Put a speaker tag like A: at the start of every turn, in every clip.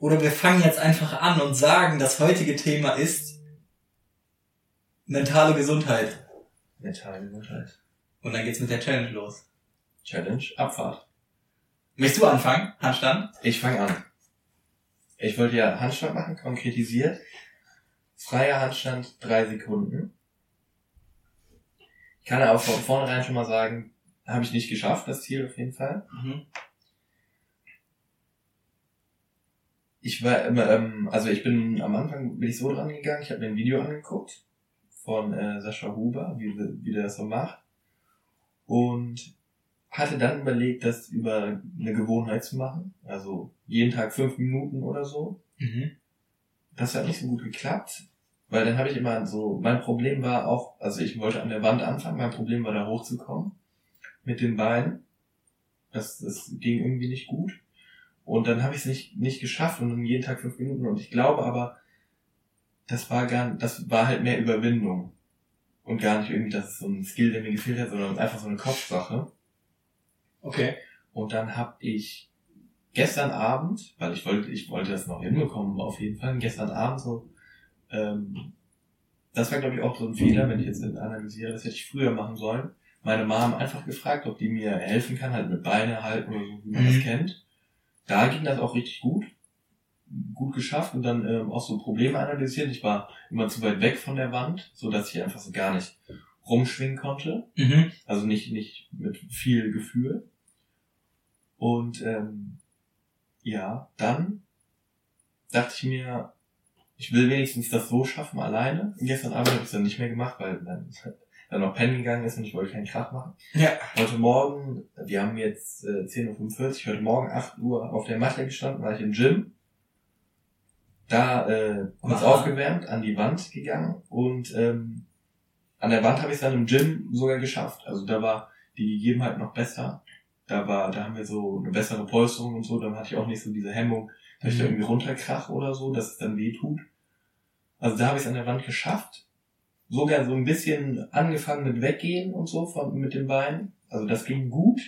A: Oder wir fangen jetzt einfach an und sagen, das heutige Thema ist mentale Gesundheit.
B: Mentale Gesundheit.
A: Und dann geht's mit der Challenge los.
B: Challenge, Abfahrt.
A: Möchtest du anfangen? Handstand?
B: Ich fange an. Ich wollte ja Handstand machen, konkretisiert. Freier Handstand, drei Sekunden. Ich kann aber von vornherein schon mal sagen, habe ich nicht geschafft, das Ziel auf jeden Fall.
A: Mhm.
B: Ich war immer, ähm, also ich bin am Anfang bin ich so dran gegangen, ich habe mir ein Video angeguckt von äh, Sascha Huber, wie, wie der das so macht. Und hatte dann überlegt, das über eine Gewohnheit zu machen. Also jeden Tag fünf Minuten oder so.
A: Mhm.
B: Das hat nicht so gut geklappt, weil dann habe ich immer so, mein Problem war auch, also ich wollte an der Wand anfangen, mein Problem war da hochzukommen mit den Beinen. Das, das ging irgendwie nicht gut. Und dann habe ich es nicht, nicht geschafft und dann jeden Tag fünf Minuten. Und ich glaube aber, das war gar das war halt mehr Überwindung. Und gar nicht irgendwie, dass es so ein Skill, der mir gefehlt hat, sondern einfach so eine Kopfsache.
A: Okay.
B: Und dann habe ich gestern Abend, weil ich wollte, ich wollte das noch hinbekommen, auf jeden Fall, gestern Abend so, ähm, das war glaube ich auch so ein Fehler, wenn ich jetzt analysiere, das hätte ich früher machen sollen. Meine Mom einfach gefragt, ob die mir helfen kann, halt mit Beine halten oder so, wie man
A: Mhm.
B: das kennt. Da ging das auch richtig gut. Gut geschafft und dann ähm, auch so Probleme analysiert. Ich war immer zu weit weg von der Wand, so dass ich einfach so gar nicht rumschwingen konnte.
A: Mhm.
B: Also nicht, nicht mit viel Gefühl. Und ähm, ja, dann dachte ich mir, ich will wenigstens das so schaffen alleine. Gestern Abend habe ich es dann nicht mehr gemacht, weil dann, dann noch pennen gegangen ist und ich wollte keinen Krach machen.
A: Ja.
B: Heute Morgen, wir haben jetzt äh, 10.45 Uhr, heute Morgen 8 Uhr auf der Matte gestanden, war ich im Gym. Da äh, kurz
A: Aha.
B: aufgewärmt, an die Wand gegangen und ähm, an der Wand habe ich es dann im Gym sogar geschafft. Also da war die Gegebenheit noch besser. Da war, da haben wir so eine bessere Polsterung und so, dann hatte ich auch nicht so diese Hemmung, dass ich da
A: Mhm.
B: irgendwie runterkrache oder so, dass es dann weh tut. Also da habe ich es an der Wand geschafft. Sogar so ein bisschen angefangen mit Weggehen und so von, mit den Beinen. Also das ging gut.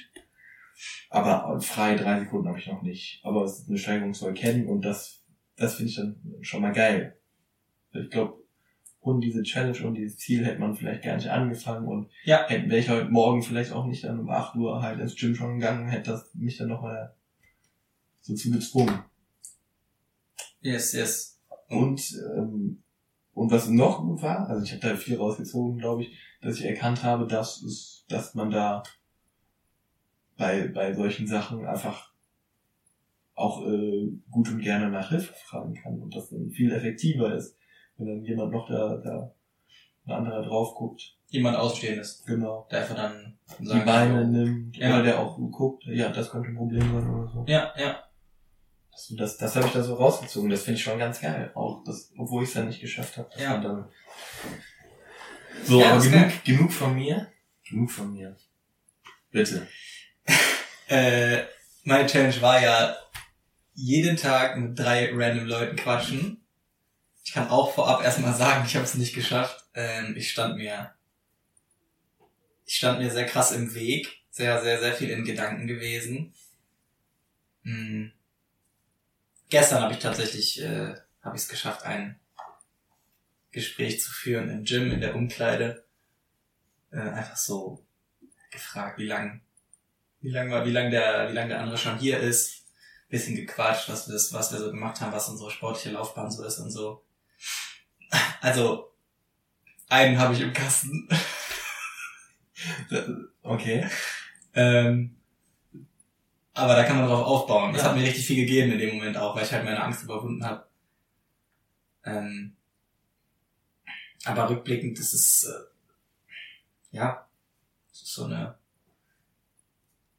B: Aber frei drei Sekunden habe ich noch nicht. Aber es ist eine Steigerung zu erkennen und das, das finde ich dann schon mal geil. Ich glaube, und diese Challenge und dieses Ziel hätte man vielleicht gar nicht angefangen und
A: Ja.
B: hätte wäre ich heute Morgen vielleicht auch nicht dann um 8 Uhr halt ins Gym schon gegangen, hätte das mich dann nochmal so zu gezwungen.
A: Yes, yes.
B: Und, ähm, und was noch gut war, also ich habe da viel rausgezogen, glaube ich, dass ich erkannt habe, dass es, dass man da bei, bei solchen Sachen einfach auch äh, gut und gerne nach Hilfe fragen kann und das dann viel effektiver ist, wenn dann jemand noch da, da ein anderer drauf guckt.
A: Jemand Ausstehendes,
B: Genau.
A: der einfach dann
B: Die
A: sagt,
B: Beine nimmt,
A: Ja.
B: oder der auch guckt, ja, das könnte ein Problem sein oder so.
A: Ja, ja.
B: Das, das, das habe ich da so rausgezogen. Das finde ich schon ganz geil. Auch das, obwohl ich es dann nicht geschafft habe.
A: Ja.
B: Dann so,
A: Ja,
B: aber genug, genug von mir. Genug von mir. Bitte.
A: Äh, meine Challenge war ja, jeden Tag mit drei random Leuten quatschen. Ich kann auch vorab erstmal sagen, ich habe es nicht geschafft. Ähm, ich stand mir, ich stand mir sehr krass im Weg, sehr, sehr, sehr viel in Gedanken gewesen. Hm. Gestern habe ich tatsächlich, äh, habe ich es geschafft, ein Gespräch zu führen im Gym, in der Umkleide. Äh, einfach so gefragt, wie lang wie lange wie lang der, wie lang der andere schon hier ist. Bisschen gequatscht, was wir, was wir so gemacht haben, was unsere sportliche Laufbahn so ist und so. Also, einen habe ich im Kasten.
B: Okay.
A: Ähm, aber da kann man drauf aufbauen. Das
B: Ja.
A: hat mir richtig viel gegeben in dem Moment auch, weil ich halt meine Angst überwunden habe. Ähm, aber rückblickend ist es, äh, ja, es ist so eine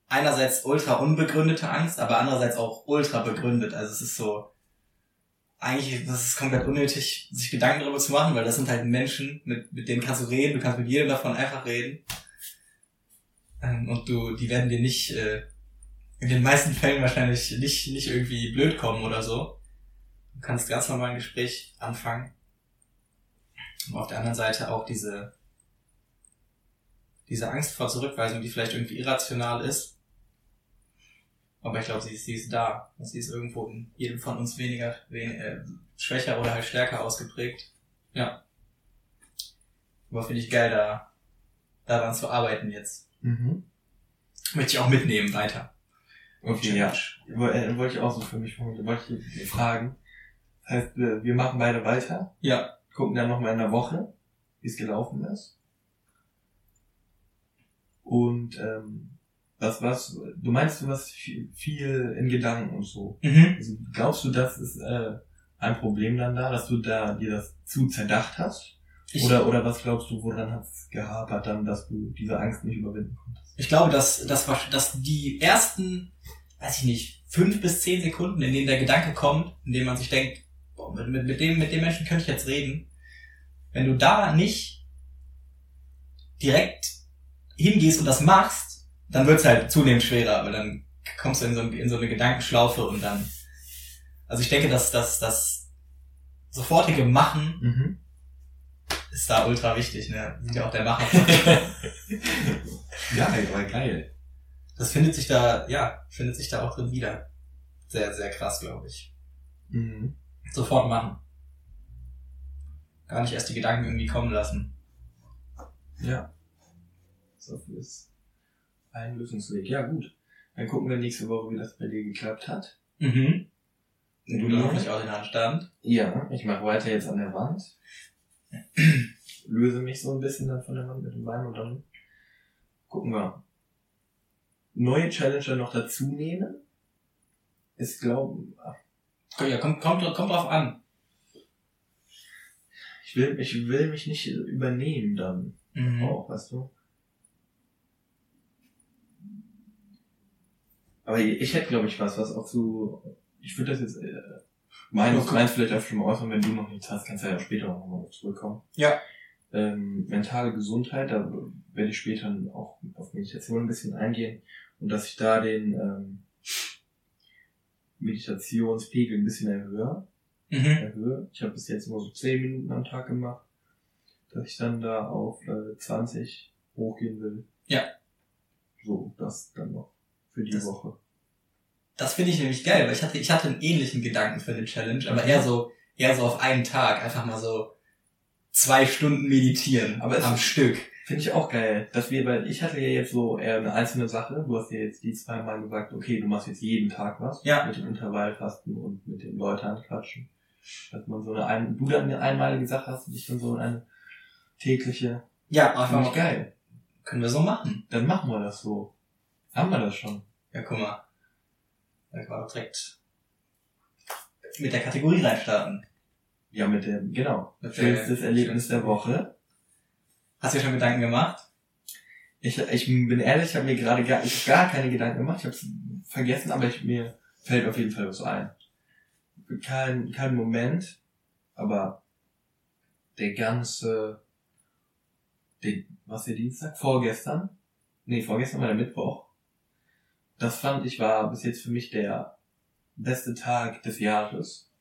A: einerseits ultra unbegründete Angst, aber andererseits auch ultra begründet. Also es ist so, eigentlich, das ist komplett unnötig, sich Gedanken darüber zu machen, weil das sind halt Menschen, mit, mit denen kannst du reden, du kannst mit jedem davon einfach reden. Ähm, und du, die werden dir nicht, äh, in den meisten Fällen wahrscheinlich nicht, nicht irgendwie blöd kommen oder so. Du kannst ganz normal ein Gespräch anfangen. Und auf der anderen Seite auch diese, diese Angst vor Zurückweisung, die vielleicht irgendwie irrational ist. Aber ich glaube, sie ist, sie ist da. Und sie ist irgendwo in jedem von uns weniger, wen, äh, schwächer oder halt stärker ausgeprägt. Ja. Aber finde ich geil, da daran zu arbeiten jetzt.
B: Mhm.
A: Möchte ich auch mitnehmen weiter.
B: Okay, ja. Äh, Wollte ich auch so für mich wollte ich fragen. Das heißt, wir, wir machen beide weiter,
A: Ja.
B: gucken dann nochmal in der Woche, wie es gelaufen ist. Und ähm, was, was, du meinst, du hast viel, viel in Gedanken und so.
A: Mhm.
B: Also, glaubst du, das ist äh, ein Problem dann da, dass du da dir das zu zerdacht hast?
A: Ich,
B: Oder, oder was glaubst du, woran hat es gehapert dann, dass du diese Angst nicht überwinden konntest?
A: ich glaube, dass, dass, dass die ersten, weiß ich nicht, fünf bis zehn Sekunden, in denen der Gedanke kommt, in dem man sich denkt, boah, mit, mit, mit, dem, mit dem Menschen könnte ich jetzt reden, wenn du da nicht direkt hingehst und das machst, dann wird's halt zunehmend schwerer, weil dann kommst du in so, in so eine Gedankenschlaufe und dann, also ich denke, dass dass das sofortige Machen
B: Mhm.
A: Ist da ultra wichtig, ne? Sind ja auch der Macher.
B: Ja, aber geil.
A: Das findet sich da, ja, findet sich da auch drin wieder. Sehr, sehr krass, glaube ich.
B: Mhm.
A: Sofort machen. Gar nicht erst die Gedanken irgendwie kommen lassen.
B: Ja. So viel ist ein Lösungsweg. Ja, gut. Dann gucken wir nächste Woche, wie das bei dir geklappt hat.
A: Mhm. Und du dann
B: Mhm.
A: hoffentlich auch den Handstand.
B: Ja, ich mache weiter jetzt an der Wand. Löse mich so ein bisschen dann von der Wand mit dem Bein und dann gucken wir. Neue Challenger noch dazu nehmen. Ist glauben,
A: Ja, kommt, kommt, kommt drauf an.
B: ich will, ich will mich nicht übernehmen dann.
A: Mhm.
B: Auch, weißt du? Aber ich, hätte, glaube ich, was, was auch so, ich würde das jetzt, äh, meins,
A: Okay.
B: meins vielleicht auch schon mal äußern, wenn du noch nichts hast, kannst du ja später noch mal zurückkommen.
A: Ja.
B: Ähm, mentale Gesundheit, da werde ich später auch auf Meditation ein bisschen eingehen und dass ich da den ähm, Meditationspegel ein bisschen erhöhe
A: Mhm.
B: erhöhe. Ich habe bis jetzt immer so 10 Minuten am Tag gemacht, dass ich dann da auf äh, 20 hochgehen will.
A: Ja.
B: So, das dann noch für die
A: Das-
B: Woche.
A: Das finde ich nämlich geil, weil ich hatte, ich hatte einen ähnlichen Gedanken für den Challenge, aber eher so, eher so auf einen Tag, einfach mal so zwei Stunden meditieren
B: Aber
A: am Stück.
B: Finde ich auch geil, dass wir, weil ich hatte ja jetzt so eher eine einzelne Sache. Du hast ja jetzt die zweimal gesagt, okay, du machst jetzt jeden Tag was.
A: Ja.
B: Mit dem Intervallfasten und mit den Leuten anquatschen. Dass man so eine, ein, du dann eine einmalige Sache hast und ich dann so eine tägliche.
A: Ja,
B: Finde
A: einfach
B: ich geil.
A: Können wir so machen.
B: Dann machen wir das so. Haben wir das schon.
A: Ja, guck mal. Da kann man direkt mit der Kategorie reinstarten.
B: Ja, mit dem, genau.
A: Mit
B: Schönstes
A: der-
B: Erlebnis der Woche.
A: Hast du dir schon Gedanken gemacht?
B: Ich, ich bin ehrlich, ich habe mir gerade gar, ich hab gar keine Gedanken gemacht. Ich habe es vergessen, aber ich, mir fällt auf jeden Fall was ein. Kein, kein Moment, aber der ganze, der, was der Dienstag? Vorgestern? Nee, vorgestern war der Mittwoch. Das fand ich war bis jetzt für mich der beste Tag des Jahres.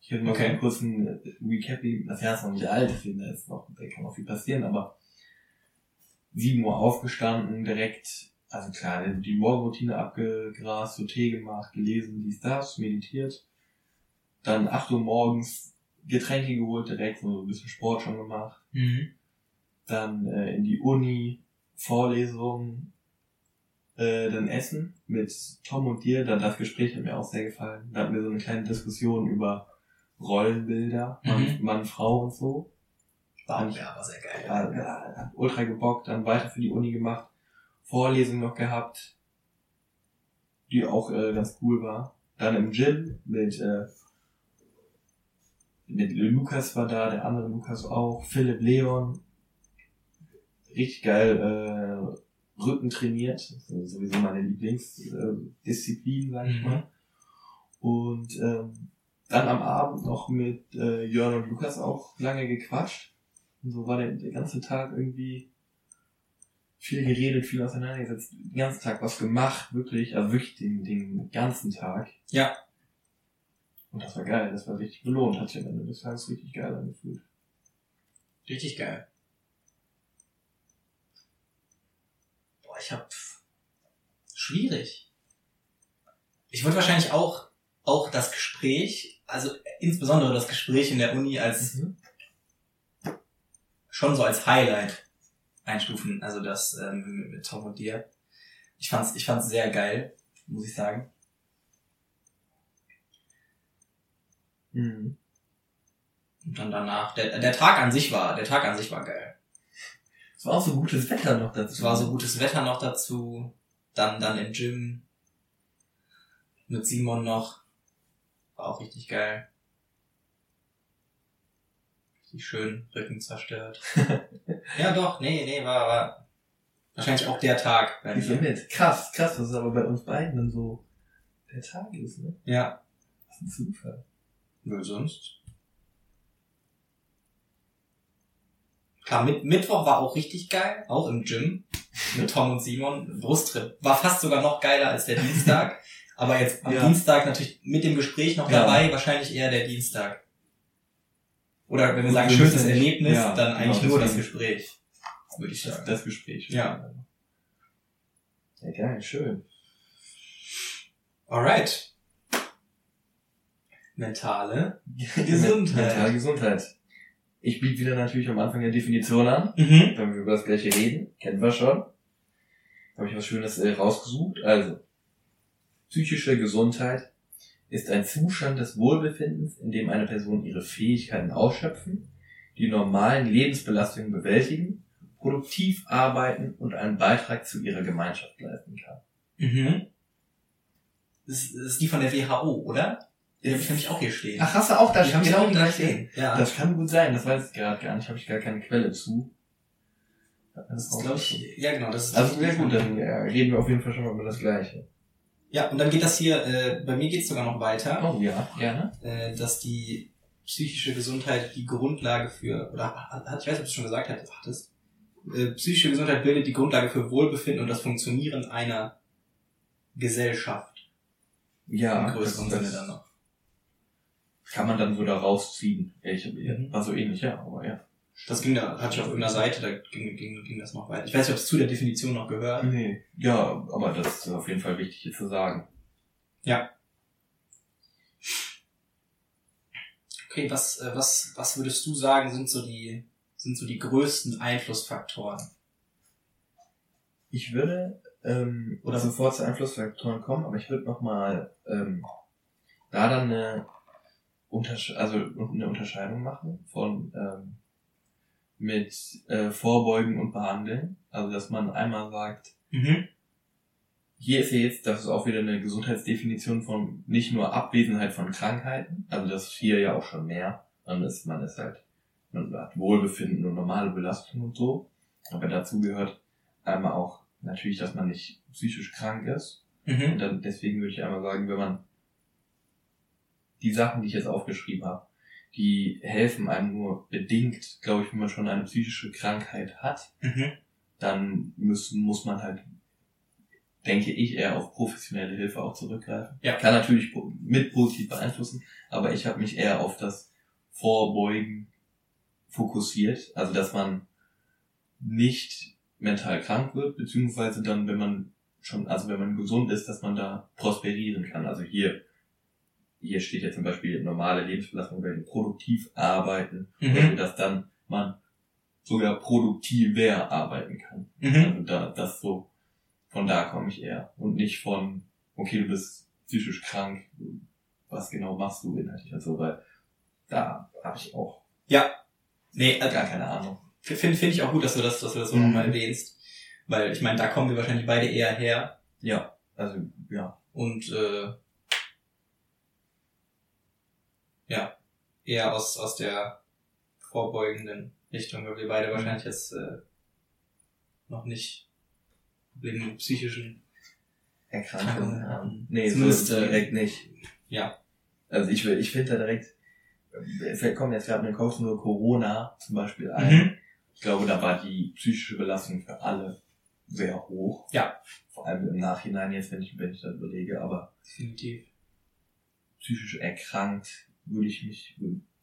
B: Ich habe mal so
A: Okay.
B: einen kurzen Recap, das Jahr ist noch nicht alt, deswegen da ist noch, da kann noch viel passieren, aber 7 Uhr aufgestanden, direkt, also klar, die Morgenroutine abgegrast, so Tee gemacht, gelesen, dies, das, meditiert. Dann 8 Uhr morgens Getränke geholt, direkt so ein bisschen Sport schon gemacht.
A: Mhm.
B: Dann äh, in die Uni, Vorlesung, äh, dann Essen mit Tom und dir. Dann das Gespräch hat mir auch sehr gefallen. Da hatten wir so eine kleine Diskussion über Rollenbilder, Mann,
A: Mhm.
B: Mann Frau und so.
A: War ja, aber sehr geil.
B: Ja, ja, ultra gebockt, dann weiter für die Uni gemacht, Vorlesung noch gehabt, die auch äh, ganz cool war. Dann im Gym mit, äh, mit Lukas war da, der andere Lukas auch, Philipp Leon. Richtig geil, äh, Rücken trainiert, ist sowieso meine Lieblingsdisziplin, Disziplin, sag ich
A: Mhm.
B: mal. Und ähm, dann am Abend noch mit äh, Jörn und Lukas auch lange gequatscht. Und so war der, der ganze Tag irgendwie viel geredet, viel auseinandergesetzt, den ganzen Tag was gemacht, wirklich, also wirklich den, den ganzen Tag.
A: Ja.
B: Und das war geil, das war richtig belohnt, hat sich am Ende des Tages richtig geil angefühlt.
A: Richtig geil. Boah, ich hab schwierig. Ich würde wahrscheinlich auch, auch das Gespräch, also insbesondere das Gespräch in der Uni als
B: Mhm.
A: schon so als Highlight einstufen. Also das ähm, mit, mit Tom und dir. Ich fand's, ich fand's sehr geil, muss ich sagen.
B: Mhm.
A: Und dann danach, der, der Tag an sich war, der Tag an sich war geil.
B: Es war auch so gutes Wetter noch dazu.
A: Es war so gutes Wetter noch dazu. Dann, dann im Gym. Mit Simon noch. War auch richtig geil. Richtig schön, Rücken zerstört. ja doch, nee, nee, war, war wahrscheinlich auch der Tag. bei
B: Ich
A: mir.
B: mit. Krass, krass, dass es aber bei uns beiden dann so der Tag ist, ne?
A: Ja.
B: Das ist ein Zufall.
A: Wohl sonst. Klar, mit, Mittwoch war auch richtig geil, auch im Gym. Mit Tom und Simon. Brusttrip. War fast sogar noch geiler als der Dienstag. Aber jetzt am
B: Ja.
A: Dienstag natürlich mit dem Gespräch noch
B: Ja.
A: dabei, wahrscheinlich eher der Dienstag. Oder wenn wir
B: Gut,
A: sagen
B: wir nicht-
A: Erlebnis,
B: ja,
A: dann eigentlich
B: genau,
A: nur das. Gespräch. Würde ich
B: Das,
A: sagen.
B: das Gespräch.
A: Ja.
B: Ja, geil, schön.
A: Alright. Mentale Gesundheit.
B: Mentale Gesundheit. Ich biete wieder natürlich am Anfang der Definition an,
A: Mhm.
B: wenn wir über das gleiche reden. Kennen wir schon. Habe ich was Schönes äh, rausgesucht. Also, psychische Gesundheit ist ein Zustand des Wohlbefindens, in dem eine Person ihre Fähigkeiten ausschöpfen, die normalen Lebensbelastungen bewältigen, produktiv arbeiten und einen Beitrag zu ihrer Gemeinschaft leisten kann.
A: Mhm. Das ist die von der WHO, oder? Die habe ich nämlich auch hier stehen.
B: Ach, hast du auch da
A: die haben
B: genau
A: genau
B: die
A: da stehen. Ja.
B: Das kann gut sein, das weiß ich gerade gar nicht, habe ich gar keine Quelle zu.
A: Das ist, glaube ich, ja genau, das ist
B: Also sehr gut, dann ja, reden wir auf jeden Fall schon mal über das Gleiche.
A: Ja, und dann geht das hier, äh, bei mir geht es sogar noch weiter,
B: Oh ja, gerne.
A: äh, dass die psychische Gesundheit die Grundlage für, oder hat, hat- ich weiß nicht, ob du es schon gesagt hattest, äh, psychische Gesundheit bildet die Grundlage für Wohlbefinden und das Funktionieren einer Gesellschaft.
B: Ja,
A: Im größeren Sinne dann noch.
B: Kann man dann so da rausziehen. Ja, ich hab,
A: Mhm.
B: War so ähnlich, ja, aber ja.
A: Das ging da, hatte ich auf irgendeiner Seite, da ging, ging, ging das noch weiter. Ich weiß nicht, ob es zu der Definition noch gehört.
B: Nee. Ja, aber das ist auf jeden Fall wichtig hier zu sagen.
A: Okay, was, äh, was, was würdest du sagen, sind so die, sind so die größten Einflussfaktoren?
B: Ich würde ähm,
A: Oder-
B: sofort zu Einflussfaktoren kommen, aber ich würde nochmal ähm, da dann eine, Untersche also eine Unterscheidung machen von ähm, mit äh, Vorbeugen und Behandeln. Also dass man einmal sagt,
A: Mhm.
B: hier ist ja jetzt, das ist auch wieder eine Gesundheitsdefinition von nicht nur Abwesenheit von Krankheiten, also das ist hier ja auch schon mehr, man ist, man ist halt, man hat Wohlbefinden und normale Belastung und so, aber dazu gehört einmal auch natürlich, dass man nicht psychisch krank ist und
A: Mhm.
B: dann, deswegen würde ich einmal sagen, wenn man die Sachen, die ich jetzt aufgeschrieben habe, die helfen einem nur bedingt, glaube ich, wenn man schon eine psychische Krankheit hat,
A: Mhm.
B: dann müssen, muss man halt, denke ich, eher auf professionelle Hilfe auch zurückgreifen.
A: Ja.
B: Kann natürlich mit positiv beeinflussen, aber ich habe mich eher auf das Vorbeugen fokussiert. Also, dass man nicht mental krank wird, beziehungsweise dann, wenn man schon, also wenn man gesund ist, dass man da prosperieren kann. Also hier, hier steht ja zum Beispiel normale Lebensbelastung, wenn produktiv arbeiten,
A: Mhm.
B: also dass dann man sogar produktiver arbeiten kann.
A: Mhm.
B: Also da, das so, von da komme ich eher. Und nicht von, okay, du bist psychisch krank, was genau machst du inhaltlich und so, weil da habe ich auch
A: Nee, äh,
B: gar keine Ahnung.
A: finde find ich auch gut, dass du das, dass du das so
B: Mhm.
A: nochmal erwähnst. Weil ich meine, da kommen wir wahrscheinlich beide eher her.
B: Ja, also, ja.
A: Und äh, ja, eher aus, aus der vorbeugenden Richtung, weil wir beide
B: Mhm.
A: wahrscheinlich jetzt äh, noch nicht Probleme mit psychischen
B: Erkrankungen haben. Nee,
A: Zumindest,
B: so
A: äh,
B: direkt nicht.
A: Ja.
B: Also ich will, ich finde da direkt, es kommt jetzt gerade in den Kopf nur Corona zum Beispiel ein.
A: Mhm.
B: Ich glaube, da war die psychische Belastung für alle sehr hoch.
A: Ja.
B: Vor allem im Nachhinein jetzt, wenn ich, wenn ich das überlege, aber
A: Definitiv.
B: psychisch erkrankt würde ich mich,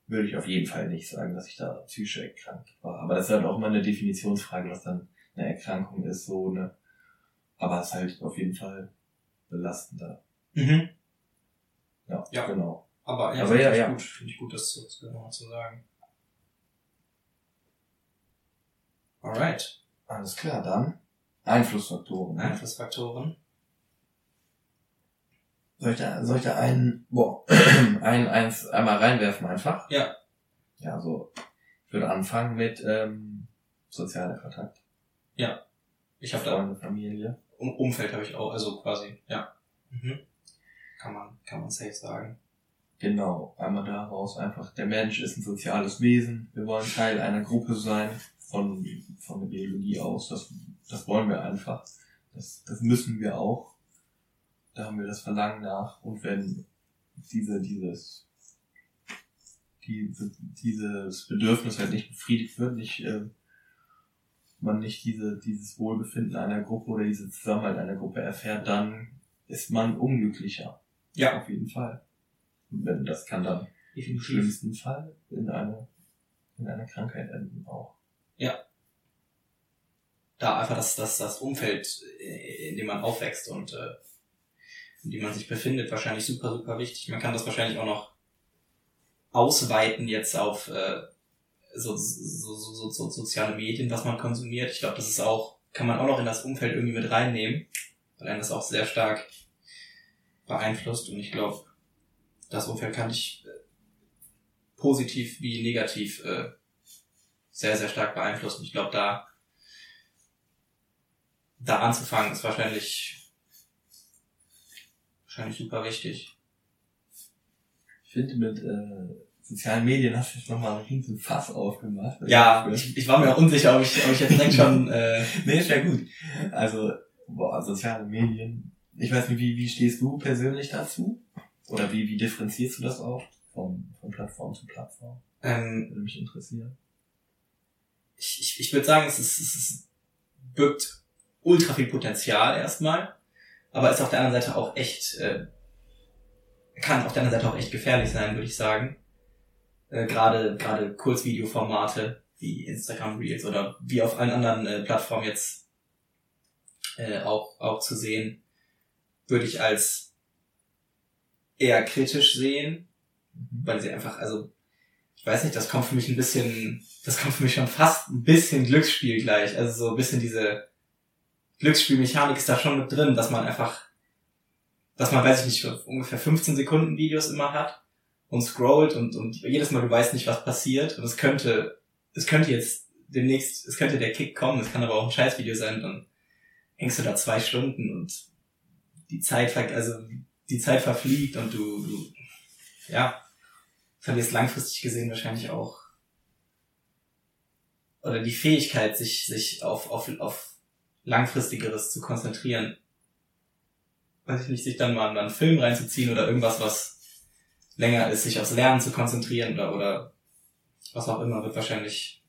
B: würde ich auf jeden Fall nicht sagen, dass ich da psychisch erkrankt war. Aber das ist halt auch immer eine Definitionsfrage, was dann eine Erkrankung ist, so eine, aber es ist halt auf jeden Fall belastender.
A: Mhm.
B: Ja,
A: Ja.
B: genau.
A: Aber ja,
B: Aber
A: finde
B: ja,
A: ich
B: ja.
A: gut, finde ich gut, das zu, das nochmal zu sagen. Alright.
B: Alles klar, dann Einflussfaktoren.
A: Einflussfaktoren.
B: Soll ich da, soll ich da einen, boah, ein, eins einmal reinwerfen einfach?
A: Ja.
B: Ja, so. Ich würde anfangen mit ähm, sozialer Kontakt.
A: Ich habe da
B: Freunde, Familie.
A: um, Umfeld habe ich auch, also quasi, ja. Mhm. Kann man, kann man safe sagen.
B: Genau, einmal daraus einfach, der Mensch ist ein soziales Wesen. Wir wollen Teil einer Gruppe sein, von, von der Biologie aus. Das, das wollen wir einfach. Das, das müssen wir auch. Da haben wir das Verlangen nach. Und wenn diese, dieses, diese, dieses Bedürfnis halt nicht befriedigt wird, nicht, äh, man nicht diese, dieses Wohlbefinden einer Gruppe oder diese Zusammenhalt einer Gruppe erfährt, dann ist man unglücklicher.
A: Ja.
B: Auf jeden Fall. Und wenn, das kann dann im
A: Definitiv.
B: schlimmsten Fall in eine, in einer Krankheit enden auch.
A: Da einfach das, das, das Umfeld, in dem man aufwächst und äh, in dem man sich befindet, wahrscheinlich super, super wichtig. Man kann das wahrscheinlich auch noch ausweiten jetzt auf äh, so, so, so, so, so soziale Medien, was man konsumiert. Ich glaube, das ist auch, kann man auch noch in das Umfeld irgendwie mit reinnehmen, weil einen das auch sehr stark beeinflusst. Und ich glaube, das Umfeld kann dich äh, positiv wie negativ äh, sehr, sehr stark beeinflussen. Ich glaube, da da anzufangen ist wahrscheinlich wahrscheinlich super wichtig.
B: Ich finde, mit äh, sozialen Medien hast du jetzt nochmal einen riesen Fass aufgemacht.
A: Ja, ich, ich war mir auch unsicher, ob ich, ob ich jetzt direkt schon äh,
B: nee, ist ja gut. Also, boah, soziale Medien. Ich weiß nicht, wie, wie stehst du persönlich dazu? Oder wie, wie differenzierst du das auch? Von, von Plattform zu Plattform?
A: ähm,
B: Würde mich interessieren.
A: ich, ich, ich würde sagen, es, ist, es ist, birgt ultra viel Potenzial erstmal, aber ist auf der anderen Seite auch echt, äh, kann auf der anderen Seite auch echt gefährlich sein, würde ich sagen. Äh, gerade gerade Kurzvideoformate wie Instagram Reels oder wie auf allen anderen äh, Plattformen jetzt äh, auch, auch zu sehen, würde ich als eher kritisch sehen,
B: Mhm.
A: weil sie einfach, also ich weiß nicht, das kommt für mich ein bisschen, das kommt für mich schon fast ein bisschen Glücksspiel gleich. Also so ein bisschen diese Glücksspielmechanik ist da schon mit drin, dass man einfach, dass man, weiß ich nicht, ungefähr 15 Sekunden Videos immer hat und scrollt und, und jedes Mal du weißt nicht, was passiert. Und es könnte, es könnte jetzt demnächst, es könnte der Kick kommen, es kann aber auch ein Scheißvideo sein, dann hängst du da zwei Stunden und die Zeit, also die Zeit verfliegt und du, du ja, verlierst langfristig gesehen wahrscheinlich auch oder die Fähigkeit, sich, sich auf, auf, auf langfristigeres zu konzentrieren. Weiß ich nicht, sich dann mal einen Film reinzuziehen oder irgendwas, was länger ist, sich aufs Lernen zu konzentrieren oder, oder was auch immer, wird wahrscheinlich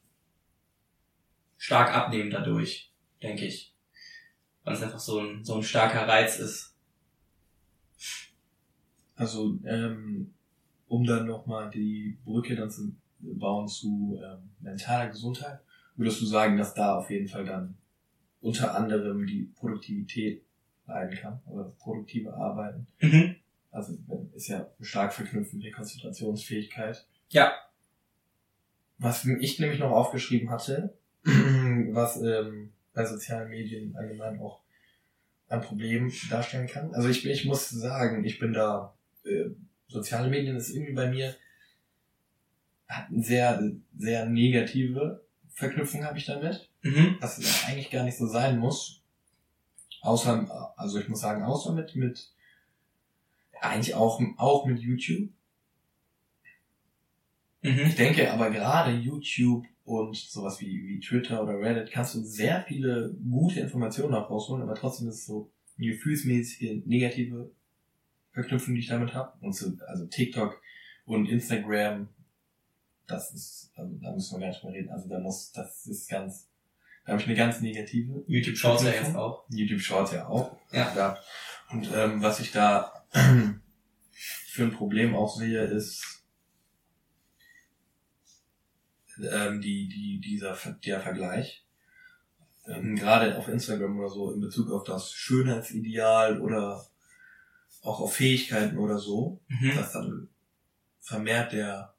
A: stark abnehmen dadurch, denke ich. Weil es einfach so ein, so ein starker Reiz ist.
B: Also, ähm, um dann nochmal die Brücke dann zu bauen zu ähm, mentaler Gesundheit, würdest du sagen, dass da auf jeden Fall dann unter anderem die Produktivität leiden kann, oder produktive Arbeiten.
A: Mhm.
B: Also ist ja stark verknüpft mit der Konzentrationsfähigkeit.
A: Ja.
B: Was ich nämlich noch aufgeschrieben hatte, was ähm, bei sozialen Medien allgemein auch ein Problem darstellen kann. Also ich, ich muss sagen, ich bin da, äh, soziale Medien ist irgendwie bei mir, hat eine sehr, sehr negative Verknüpfung habe ich damit,
A: Mhm.
B: was ja eigentlich gar nicht so sein muss. Außer, also ich muss sagen, außer mit, mit, eigentlich auch, auch mit YouTube.
A: Mhm.
B: Ich denke aber gerade YouTube und sowas wie, wie Twitter oder Reddit kannst du sehr viele gute Informationen auch rausholen, aber trotzdem ist es so eine gefühlsmäßige negative Verknüpfung, die ich damit habe. Und so, also TikTok und Instagram, das ist, also da müssen wir gar nicht mehr reden. Also da muss, das ist ganz, da habe ich eine ganz negative.
A: YouTube Shorts ja jetzt auch.
B: YouTube Shorts ja auch.
A: Ja.
B: ja. Und ähm, was ich da für ein Problem auch sehe, ist ähm, die, die, dieser der Vergleich. Ähm, gerade auf Instagram oder so in Bezug auf das Schönheitsideal oder auch auf Fähigkeiten oder so,
A: Mhm.
B: dass dann vermehrt der,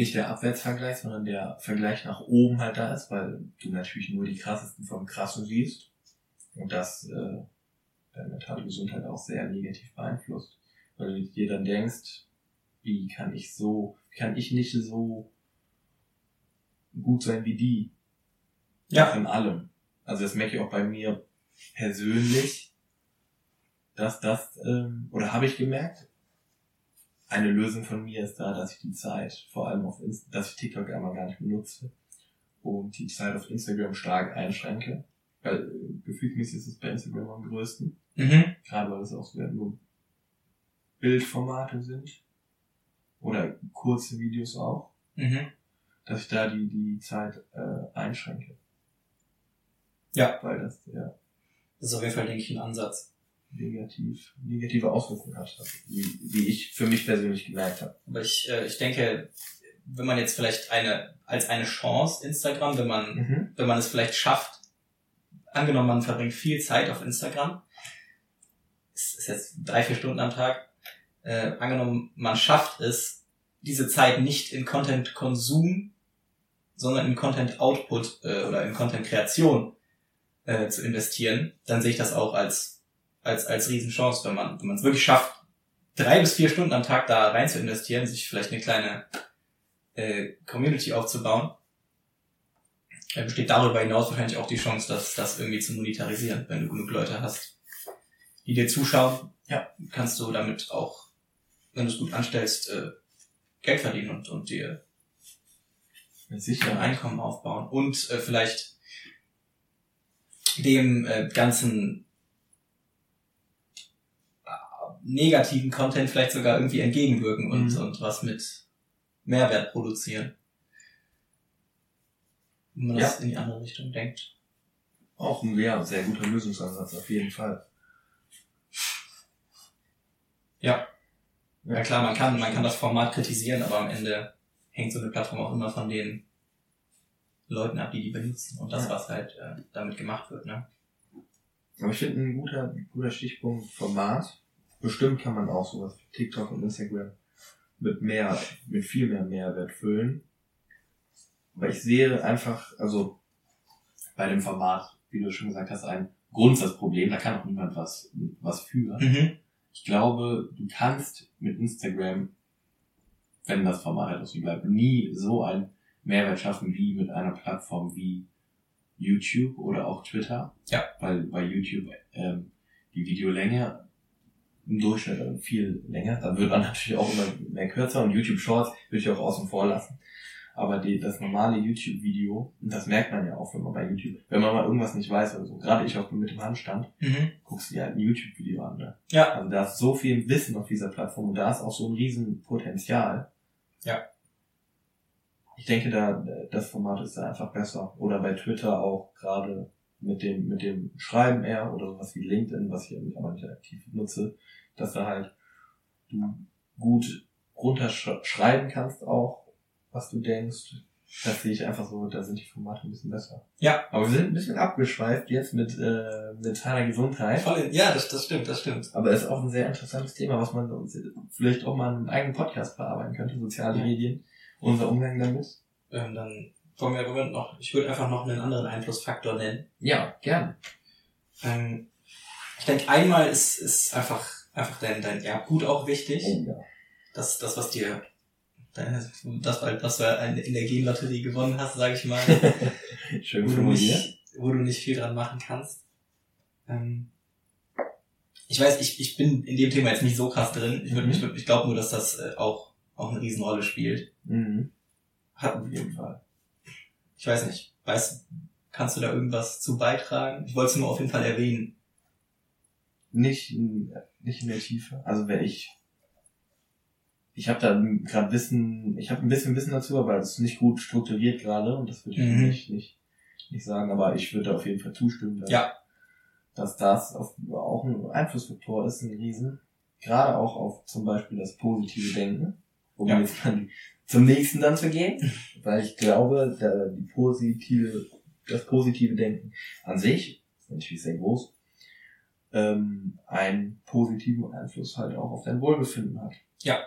B: nicht der Abwärtsvergleich, sondern der Vergleich nach oben halt da ist, weil du natürlich nur die krassesten vom Krassen siehst und das äh, deine mentale Gesundheit auch sehr negativ beeinflusst. Weil du dir dann denkst, wie kann ich so, kann ich nicht so gut sein wie die?
A: Ja.
B: In allem. Also das merke ich auch bei mir persönlich, dass das, ähm, oder habe ich gemerkt, eine Lösung von mir ist da, dass ich die Zeit, vor allem auf Inst dass ich TikTok einmal gar nicht benutze und die Zeit auf Instagram stark einschränke. Weil äh, gefühlsmäßig ist es bei Instagram am größten.
A: Mhm.
B: Gerade weil es auch so nur Bildformate sind. Oder kurze Videos auch.
A: Mhm.
B: Dass ich da die, die Zeit äh, einschränke.
A: Ja.
B: Weil das ja
A: Das ist auf jeden Fall, denke ich, ein Ansatz.
B: Negativ, negative Auswirkungen hat, wie, wie ich für mich persönlich gemerkt habe.
A: Aber ich, äh, ich denke, wenn man jetzt vielleicht eine, als eine Chance Instagram, wenn man,
B: Mhm.
A: wenn man es vielleicht schafft, angenommen, man verbringt viel Zeit auf Instagram, es ist jetzt drei, vier Stunden am Tag, äh, angenommen, man schafft es, diese Zeit nicht in Content-Konsum, sondern in Content-Output äh, oder in Content-Kreation äh, zu investieren, dann sehe ich das auch als, als, als Riesenchance, wenn man, wenn man es wirklich schafft, drei bis vier Stunden am Tag da rein zu investieren, sich vielleicht eine kleine äh, Community aufzubauen, äh, besteht darüber hinaus wahrscheinlich auch die Chance, das, das irgendwie zu monetarisieren, wenn du genug Leute hast, die dir zuschauen.
B: Ja.
A: Kannst du damit auch, wenn du es gut anstellst, äh, Geld verdienen und, und dir
B: Mit
A: ein. Einkommen aufbauen und äh, vielleicht dem äh, ganzen äh, negativen Content vielleicht sogar irgendwie entgegenwirken und,
B: Mhm.
A: und was mit Mehrwert produzieren. Wenn man das in die andere Richtung denkt.
B: Auch ein ja, sehr guter Lösungsansatz, auf jeden Fall.
A: Ja. Ja klar, man kann, man kann das Format kritisieren, aber am Ende hängt so eine Plattform auch immer von den Leuten ab, die die benutzen und das,
B: Ja.
A: was halt äh, damit gemacht wird. Ne?
B: Aber ich finde ein guter, guter Stichpunkt Format. Bestimmt kann man auch sowas wie TikTok und Instagram mit mehr, mit viel mehr Mehrwert füllen. Aber ich sehe einfach, also bei dem Format, wie du schon gesagt hast, ein Grundsatzproblem, da kann auch niemand was, was für.
A: Mhm.
B: Ich glaube, du kannst mit Instagram, wenn das Format halt auch so bleibt, nie so einen Mehrwert schaffen wie mit einer Plattform wie YouTube oder auch Twitter.
A: Ja.
B: Weil bei YouTube ähm, die Videolänge im Durchschnitt viel länger. Dann wird man natürlich auch immer mehr kürzer und YouTube Shorts würde ich auch außen vor lassen. Aber die, das normale YouTube-Video, und das merkt man ja auch, wenn man bei YouTube, wenn man mal irgendwas nicht weiß oder so, gerade ich auch mit dem Handstand,
A: Mhm.
B: guckst du dir halt ein YouTube-Video an. Ne?
A: Ja.
B: Also da ist so viel Wissen auf dieser Plattform und da ist auch so ein riesen Potenzial.
A: Ja.
B: Ich denke, da das Format ist da einfach besser. Oder bei Twitter auch gerade mit dem mit dem Schreiben eher oder sowas wie LinkedIn, was ich aber nicht aktiv nutze, dass da halt du gut runterschreiben kannst auch, was du denkst. Das sehe ich einfach so, da sind die Formate ein bisschen besser.
A: Ja.
B: Aber wir sind ein bisschen abgeschweift jetzt mit äh, mentaler Gesundheit.
A: Voll ja, das, das stimmt, das stimmt.
B: Aber es ist auch ein sehr interessantes Thema, was man vielleicht auch mal einen eigenen Podcast bearbeiten könnte, soziale
A: Ja.
B: Medien, unser Umgang damit.
A: Ähm, dann wollen wir Moment noch, ich würde einfach noch einen anderen Einflussfaktor nennen.
B: Ja, gern.
A: Ähm, ich denke, einmal ist, ist einfach, einfach dein, dein Erbgut auch wichtig.
B: Oh, ja.
A: Das, das, was dir, deine- das, was du eine Energielotterie gewonnen hast, sage ich mal.
B: Schön
A: wo du, nicht, wo du nicht viel dran machen kannst. Ähm, ich weiß, ich, ich bin in dem Thema jetzt nicht so krass drin. Ich, würd-
B: Mhm.
A: ich, ich glaube nur, dass das äh, auch, auch eine Riesenrolle spielt.
B: Mhm.
A: Hat,
B: Auf jeden Fall.
A: ich weiß nicht, weißt, kannst du da irgendwas zu beitragen? Ich wollte es nur auf jeden Fall erwähnen.
B: Nicht, in- nicht in der Tiefe. Also wenn ich ich habe da gerade Wissen, ich habe ein bisschen Wissen dazu, aber es ist nicht gut strukturiert gerade und das würde ich
A: Mhm.
B: nicht, nicht, nicht sagen, aber ich würde auf jeden Fall zustimmen, dass,
A: Ja.
B: dass das auf, auch ein Einflussfaktor ist, ein Riesen. Gerade auch auf zum Beispiel das positive Denken, um
A: Ja.
B: jetzt dann zum nächsten dann zu gehen, weil ich glaube, da die positive, das positive Denken an sich, ist natürlich sehr groß, ähm, einen positiven Einfluss halt auch auf dein Wohlbefinden hat.
A: Ja.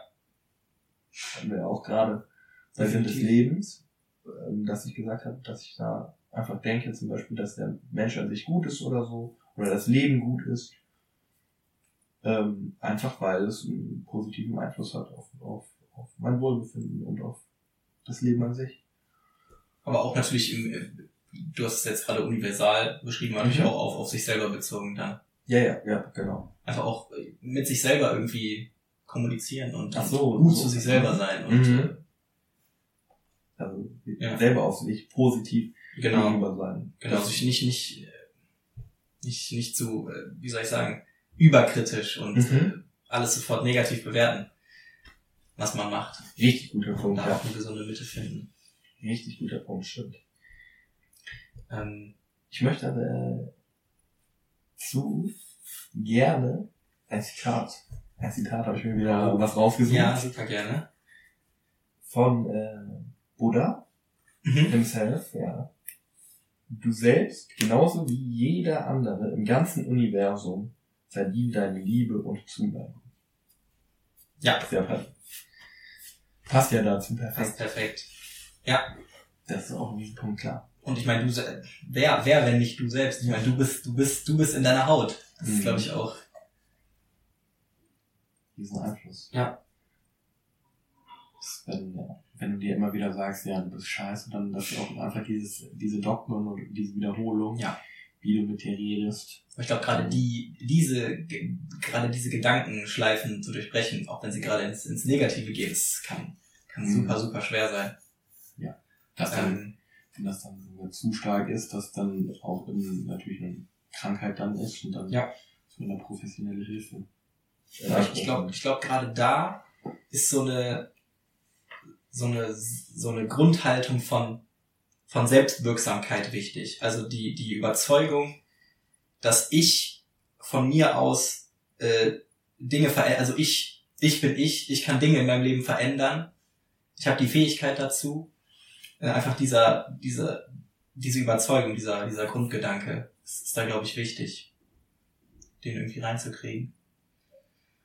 B: Haben wir ja auch gerade bei Sinn des. Lebens, ähm, dass ich gesagt habe, dass ich da einfach denke, zum Beispiel, dass der Mensch an sich gut ist oder so, oder das Leben gut ist. Ähm, einfach weil es einen positiven Einfluss hat auf, auf, auf mein Wohlbefinden und auf das Leben an sich.
A: Aber auch natürlich im, äh, du hast es jetzt gerade universal beschrieben, natürlich
B: Mhm.
A: auch auf, auf sich selber bezogen dann.
B: Ja, ja, ja, genau.
A: Einfach auch äh, mit sich selber irgendwie kommunizieren und
B: so,
A: gut
B: so.
A: zu sich selber sein und
B: Mhm. Also
A: Ja.
B: selber auf sich positiv
A: genau,
B: gegenüber sein.
A: genau, sich nicht, nicht, äh, nicht, nicht zu, äh, wie soll ich sagen, überkritisch und
B: Mhm.
A: alles sofort negativ bewerten, was man macht.
B: Richtig guter Punkt,
A: da
B: ja.
A: auch eine gesunde Mitte finden.
B: Richtig guter Punkt, stimmt.
A: Ähm,
B: Ich möchte aber äh, zu gerne ein Zitat. Ein Zitat habe ich mir wieder was rausgesucht.
A: ja, super gerne.
B: Von äh, Buddha
A: Mhm.
B: himself, ja. Du selbst, genauso wie jeder andere im ganzen Universum, verdient deine Liebe und Zuneigung.
A: Ja.
B: Sehr passt. Passt ja dazu
A: Passt
B: perfekt.
A: perfekt.
B: Das ist auch in diesem Punkt klar.
A: Und ich meine, du, wer, wer, wenn nicht du selbst? Ich meine, du bist, du bist, du bist in deiner Haut. Das ist,
B: Mhm.
A: glaube ich, auch.
B: Diesen Einfluss.
A: Ja.
B: Das, wenn, ja, wenn du dir immer wieder sagst, ja, du bist scheiße, dann das ist auch einfach dieses, diese Dogmen und diese Wiederholung,
A: Ja.
B: wie du mit dir redest.
A: Ich glaube, gerade die, diese, ge- gerade diese Gedankenschleifen zu durchbrechen, auch wenn sie gerade ins, ins Negative gehen, das kann, kann
B: Mhm.
A: super, super schwer sein.
B: Dass dann,
A: Ähm,
B: wenn das dann zu stark ist, dass dann auch in, natürlich eine Krankheit dann ist und dann
A: Ja.
B: ist man eine professionelle Hilfe.
A: Ja, ich ich glaube, ich glaub, gerade da ist so eine, so eine, so eine Grundhaltung von, von Selbstwirksamkeit wichtig. Also die, die Überzeugung, dass ich von mir aus äh, Dinge verändern, also ich, ich bin ich, ich kann Dinge in meinem Leben verändern. Ich habe die Fähigkeit dazu. Äh, einfach dieser, diese, diese Überzeugung, dieser, dieser Grundgedanke, ist, ist da, glaube ich, wichtig, den irgendwie reinzukriegen.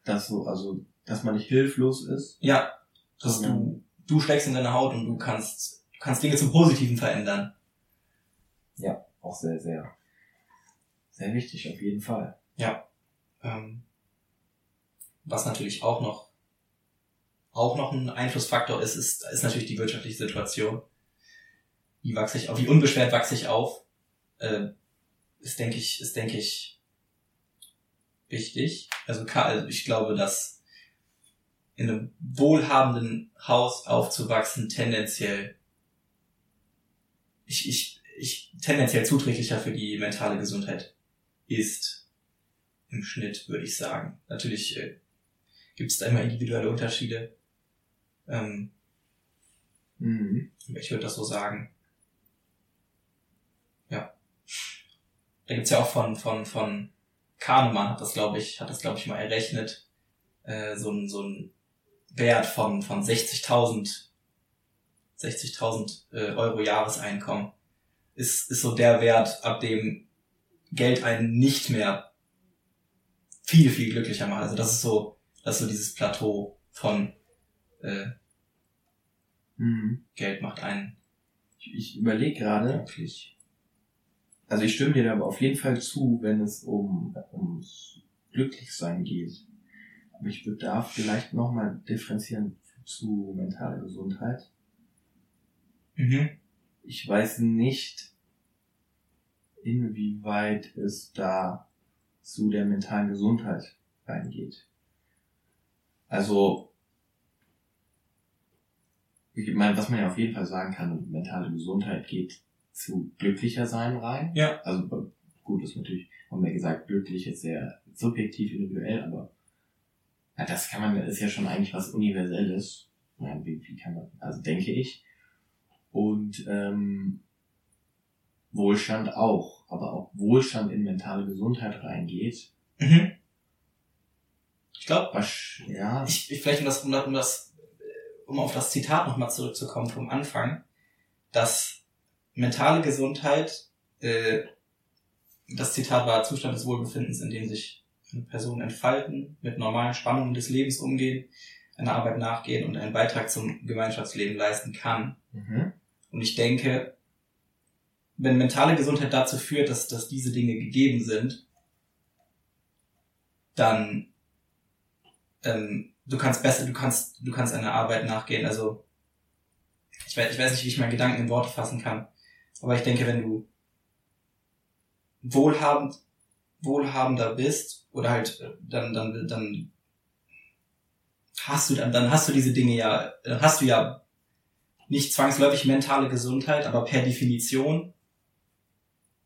B: dass so, also, dass man nicht hilflos ist.
A: Ja, dass du, du steckst in deine Haut und du kannst, kannst Dinge zum Positiven verändern.
B: auch sehr, sehr, sehr wichtig, auf jeden Fall.
A: Ähm, was natürlich auch noch, auch noch ein Einflussfaktor ist, ist, ist natürlich die wirtschaftliche Situation. Wie wachse ich auf, wie unbeschwert wachse ich auf, äh, ist, denke ich, ist, denke ich, wichtig. Also, also ich glaube, dass in einem wohlhabenden Haus aufzuwachsen tendenziell ich, ich, ich tendenziell zuträglicher für die mentale Gesundheit ist im Schnitt, würde ich sagen. Natürlich äh, gibt es da immer individuelle Unterschiede. Ähm,
B: Mhm.
A: aber ich würde das so sagen. Ja. Da gibt's ja auch von, von, von Kahnemann hat das, glaube ich, hat das, glaube ich, mal errechnet, äh, so ein, so ein Wert von, von 60.000 60.000 äh, Euro Jahreseinkommen ist, ist so der Wert, ab dem Geld einen nicht mehr viel, viel glücklicher macht. Also das ist so, das ist so dieses Plateau von äh,
B: Mhm.
A: Geld macht einen
B: Ich, ich überlege gerade,
A: glücklich.
B: Also ich stimme dir da aber auf jeden Fall zu, wenn es um ums Glücklichsein geht. Aber ich würde da vielleicht nochmal differenzieren zu mentaler Gesundheit.
A: Mhm.
B: Ich weiß nicht, inwieweit es da zu der mentalen Gesundheit reingeht. Also, ich meine, was man ja auf jeden Fall sagen kann, mentale Gesundheit geht zu glücklicher sein rein.
A: Ja.
B: Also gut, ist natürlich, haben wir gesagt, glücklich ist sehr subjektiv, individuell, aber ja, das kann man, ist ja schon eigentlich was Universelles. Ja, wie, wie kann man, also denke ich. Und ähm, Wohlstand auch, aber auch Wohlstand in mentale Gesundheit reingeht.
A: Mhm. Ich glaube,
B: ja,
A: ich, ich vielleicht um das, um das, um auf das Zitat nochmal zurückzukommen vom Anfang, dass mentale Gesundheit äh, das Zitat war Zustand des Wohlbefindens, in dem sich Personen entfalten, mit normalen Spannungen des Lebens umgehen, einer Arbeit nachgehen und einen Beitrag zum Gemeinschaftsleben leisten kann.
B: Mhm.
A: Und ich denke, wenn mentale Gesundheit dazu führt, dass, dass diese Dinge gegeben sind, dann ähm, du kannst besser, du kannst, du kannst einer Arbeit nachgehen. Also ich weiß, ich weiß nicht, wie ich meinen Gedanken in Worte fassen kann, aber ich denke, wenn du wohlhabend, wohlhabender bist oder halt äh, dann, dann, dann hast du dann, dann hast du diese Dinge ja, dann hast du ja nicht zwangsläufig mentale Gesundheit, aber per Definition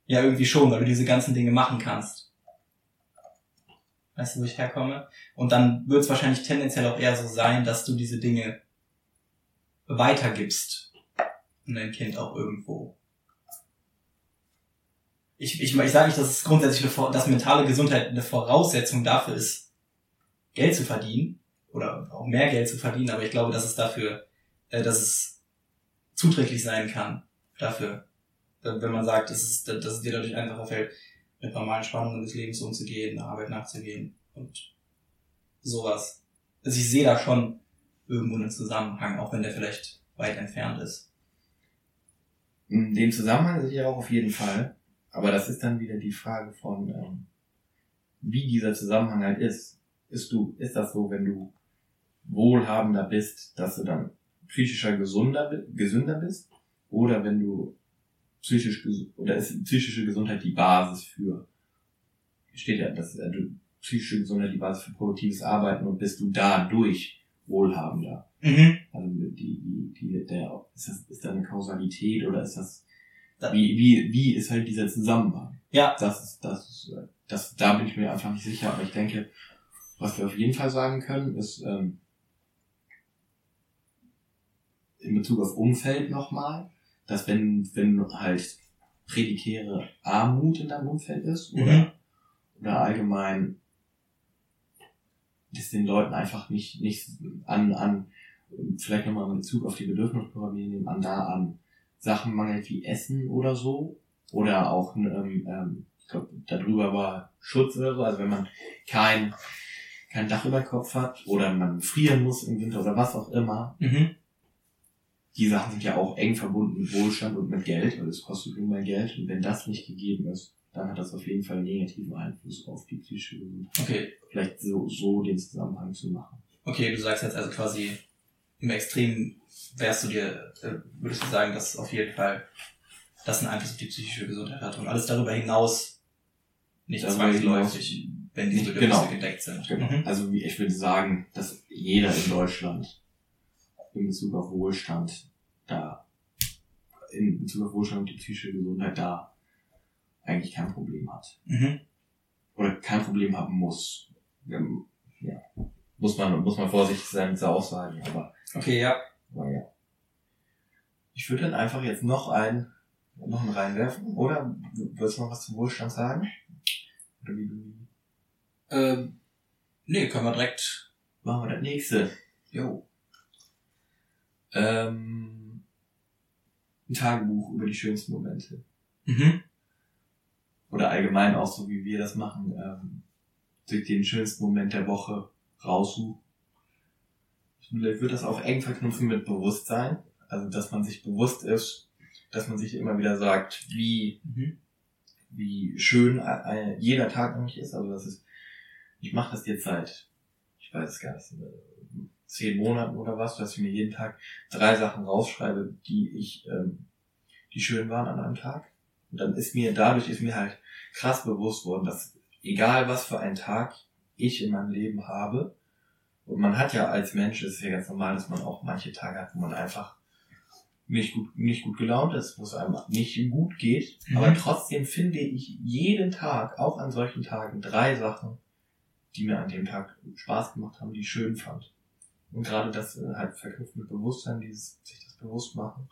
A: ja irgendwie schon, weil du diese ganzen Dinge machen kannst. Weißt du, wo ich herkomme? Und dann wird es wahrscheinlich tendenziell auch eher so sein, dass du diese Dinge weitergibst an dein Kind auch irgendwo. Ich, ich, ich sage nicht, dass grundsätzlich, eine, dass mentale Gesundheit eine Voraussetzung dafür ist, Geld zu verdienen oder auch mehr Geld zu verdienen, aber ich glaube, dass es dafür, äh, dass es zuträglich sein kann dafür, wenn man sagt, dass es, dass es dir dadurch einfacher fällt, mit normalen Spannungen des Lebens umzugehen, der Arbeit nachzugehen und sowas. Also ich sehe da schon irgendwo einen Zusammenhang, auch wenn der vielleicht weit entfernt ist.
B: In dem Zusammenhang sehe ich auch auf jeden Fall. Aber das ist dann wieder die Frage von, ähm, wie dieser Zusammenhang halt ist. Ist du, ist das so, wenn du wohlhabender bist, dass du dann psychischer gesunder, gesünder bist? Oder wenn du psychisch oder ist psychische Gesundheit die Basis für steht ja, dass äh, du psychische Gesundheit die Basis für produktives Arbeiten und bist du dadurch wohlhabender.
A: Mhm.
B: Also die, die, die, der, ist das, ist da eine Kausalität oder ist das, wie, wie, wie ist halt dieser Zusammenhang?
A: Ja.
B: Das ist, das ist, das, da bin ich mir einfach nicht sicher, aber ich denke, was wir auf jeden Fall sagen können, ist, ähm, in Bezug auf Umfeld nochmal, dass wenn, wenn halt prädikäre Armut in deinem Umfeld ist oder,
A: Mhm.
B: oder allgemein, dass den Leuten einfach nicht, nicht an, an, vielleicht nochmal in Bezug auf die Bedürfnispyramide nehmen, an da an Sachen mangelt wie Essen oder so, oder auch, ähm, ähm, ich glaube, darüber war Schutz oder so, also wenn man kein, kein Dach über Kopf hat oder man frieren muss im Winter oder was auch immer,
A: Mhm.
B: die Sachen sind ja auch eng verbunden mit Wohlstand und mit Geld, weil es kostet nun mal Geld. Und wenn das nicht gegeben ist, dann hat das auf jeden Fall einen negativen Einfluss auf die psychische Gesundheit.
A: Okay.
B: Vielleicht so, so den Zusammenhang zu machen.
A: Okay, du sagst jetzt also quasi im Extrem wärst du dir, äh, würdest du sagen, dass auf jeden Fall das einen Einfluss auf die psychische Gesundheit hat und alles darüber hinaus nicht
B: Darüber
A: zwangsläufig, wenn diese
B: Nicht-
A: Bedürfnisse
B: genau.
A: gedeckt sind.
B: Genau.
A: Mhm.
B: Also ich würde sagen, dass jeder in Deutschland in Bezug auf Wohlstand da, in Bezug auf Wohlstand und die psychische Gesundheit da eigentlich kein Problem hat.
A: Mhm.
B: Oder kein Problem haben muss. Ähm, Ja. Muss man, muss man vorsichtig sein mit dieser Aussage, aber
A: Okay, ja.
B: Naja. Ich würde dann einfach jetzt noch ein, noch einen reinwerfen, oder? Willst du noch was zum Wohlstand sagen? Oder wie du,
A: Ähm, nee, können wir direkt.
B: machen wir das nächste.
A: Jo.
B: Ähm, ein Tagebuch über die schönsten Momente.
A: Mhm.
B: Oder allgemein auch so, wie wir das machen, ähm, sich den schönsten Moment der Woche raussuchen. Ich würde das auch eng verknüpfen mit Bewusstsein. Also, dass man sich bewusst ist, dass man sich immer wieder sagt, wie
A: Mhm.
B: wie schön jeder Tag nämlich ist. Also das ist, ich mache das jetzt seit, ich weiß es gar nicht, zehn Monaten oder was, dass ich mir jeden Tag drei Sachen rausschreibe, die ich, ähm, die schön waren an einem Tag. Und dann ist mir, dadurch ist mir halt krass bewusst worden, dass egal was für einen Tag ich in meinem Leben habe, und man hat ja als Mensch, es ist ja ganz normal, dass man auch manche Tage hat, wo man einfach nicht gut, nicht gut gelaunt ist, wo es einem nicht gut geht.
A: Mhm.
B: Aber trotzdem finde ich jeden Tag, auch an solchen Tagen, drei Sachen, die mir an dem Tag Spaß gemacht haben, die ich schön fand. Und gerade das äh, halt verknüpft mit Bewusstsein, dieses, sich das bewusst machen.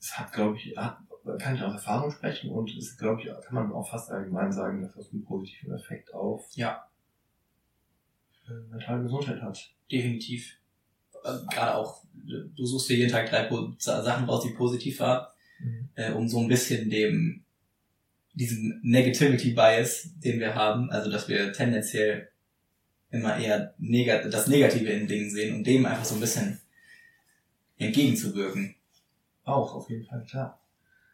B: Es hat, glaube ich, hat, kann ich aus Erfahrung sprechen und es, glaube ich, kann man auch fast allgemein sagen, dass das einen positiven Effekt auf
A: Ja.
B: äh, mentale Gesundheit hat.
A: Definitiv. Also, Gerade auch, du suchst dir jeden Tag drei Sachen raus, die positiv waren, äh, um so ein bisschen dem diesem Negativity Bias, den wir haben, also dass wir tendenziell immer eher negat das Negative in Dingen sehen und dem einfach so ein bisschen entgegenzuwirken.
B: Auch, auf jeden Fall, klar.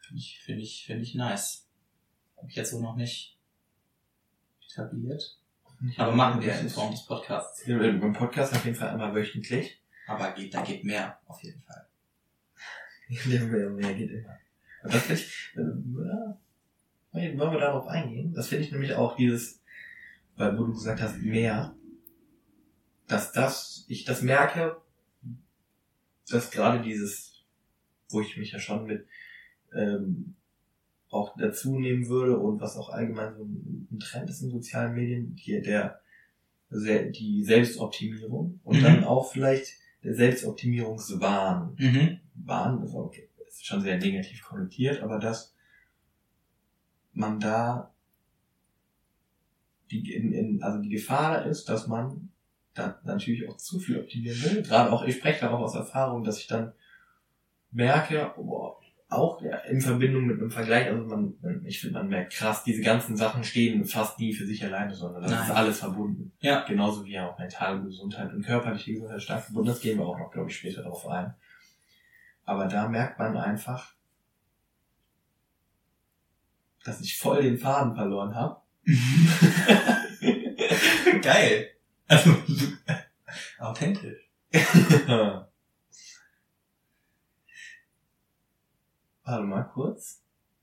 A: Finde ich, finde ich, finde ich nice. Habe ich jetzt so noch nicht etabliert. Aber machen wir in Form des Podcasts.
B: Beim Podcast auf jeden Fall einmal wöchentlich.
A: Aber geht, da geht mehr, auf jeden Fall.
B: Ja, mehr, mehr geht immer. Und das finde ich, äh, wollen wir darauf eingehen? Das finde ich nämlich auch dieses, weil wo du gesagt hast, mehr, dass das, ich das merke, dass gerade dieses, wo ich mich ja schon mit ähm, auch dazu nehmen würde und was auch allgemein so ein, Trend ist in sozialen Medien, hier der die Selbstoptimierung und
A: Mhm.
B: dann auch vielleicht der Selbstoptimierungswahn.
A: Mhm.
B: Wahn ist okay, ist schon sehr negativ konnotiert, aber dass man da die in, in, also die Gefahr ist, dass man da natürlich auch zu viel optimieren will. Gerade auch, ich spreche darauf aus Erfahrung, dass ich dann merke, boah, auch ja, in Verbindung mit einem Vergleich, also man, ich finde, man merkt krass, diese ganzen Sachen stehen fast nie für sich alleine, sondern das
A: Nein.
B: ist alles verbunden.
A: Ja.
B: Genauso wie auch mentale Gesundheit und körperliche Gesundheit stark verbunden. Das gehen wir auch noch, glaube ich, später darauf ein. Aber da merkt man einfach, dass ich voll den Faden verloren habe.
A: Geil. Also, authentisch.
B: Warte mal kurz.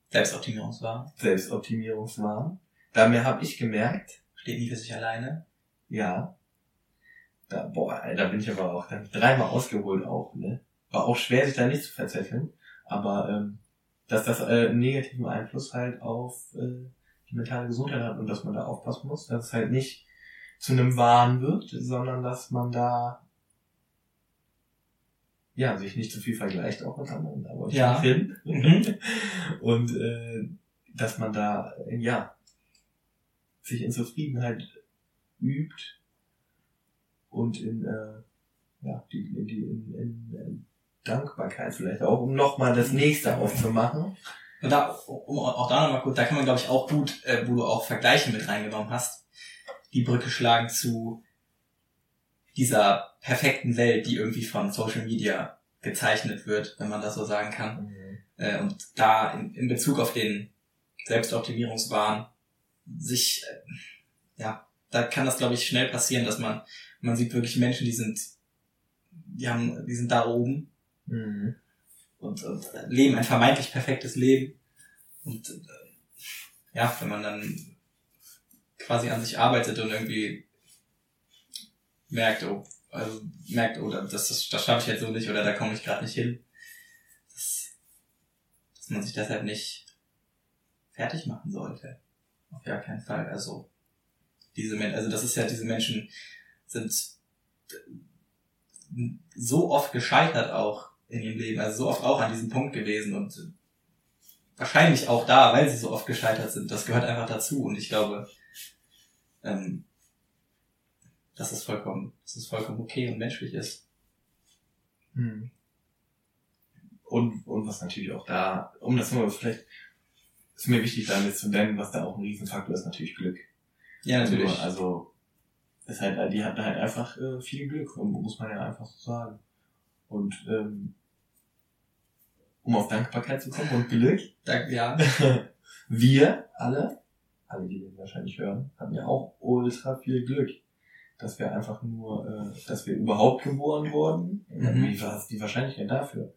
A: Selbstoptimierungswahn.
B: Selbstoptimierungswahn. Da mir habe ich gemerkt,
A: Steht nie für sich alleine.
B: ja, da, boah, da bin ich aber auch dann dreimal ausgeholt auch, ne? War auch schwer, sich da nicht zu verzetteln, aber ähm, dass das äh, einen negativen Einfluss halt auf äh, die mentale Gesundheit hat und dass man da aufpassen muss, dass es halt nicht zu einem Wahn wird, sondern dass man da ja sich nicht zu viel vergleicht auch mit anderen, da wollte ich
A: Ja.
B: hin.
A: Mhm.
B: Und äh, dass man da, äh, ja, sich in Zufriedenheit übt und in, äh, ja, die, in, die, in, in, in Dankbarkeit vielleicht auch, um nochmal das nächste aufzumachen.
A: Und da, um auch da nochmal gut, da kann man glaube ich auch gut, äh, wo du auch Vergleiche mit reingenommen hast, die Brücke schlagen zu dieser perfekten Welt, die irgendwie von Social Media gezeichnet wird, wenn man das so sagen kann. Äh, und da in, in Bezug auf den Selbstoptimierungswahn sich, äh, ja, da kann das glaube ich schnell passieren, dass man, man sieht wirklich Menschen, die sind, die haben, die sind da oben
B: Mhm.
A: und, und leben ein vermeintlich perfektes Leben. Und äh, ja, wenn man dann quasi an sich arbeitet und irgendwie merkt, oh, also merkt, oh, das, das, das schaffe ich jetzt so nicht oder da komme ich gerade nicht hin, dass, dass man sich deshalb nicht fertig machen sollte. Auf gar keinen Fall. Also diese Men also das ist ja, diese Menschen sind so oft gescheitert auch in ihrem Leben, also so oft auch an diesem Punkt gewesen und wahrscheinlich auch da, weil sie so oft gescheitert sind. Das gehört einfach dazu und ich glaube, ähm, dass es vollkommen, dass es vollkommen okay und menschlich ist.
B: Mhm. Und, und was natürlich auch da, um das nur vielleicht, ist mir wichtig damit zu nennen, was da auch ein Riesenfaktor ist, natürlich Glück.
A: Ja,
B: Nur, Also, ist halt, die hatten halt einfach äh, viel Glück, muss man ja einfach so sagen. Und ähm, um auf Dankbarkeit zu kommen und Glück,
A: Da, ja,
B: wir alle, alle, die den wahrscheinlich hören, haben ja auch ultra viel Glück. Dass wir einfach nur, äh, dass wir überhaupt geboren wurden.
A: Mhm.
B: Wie war es die Wahrscheinlichkeit dafür?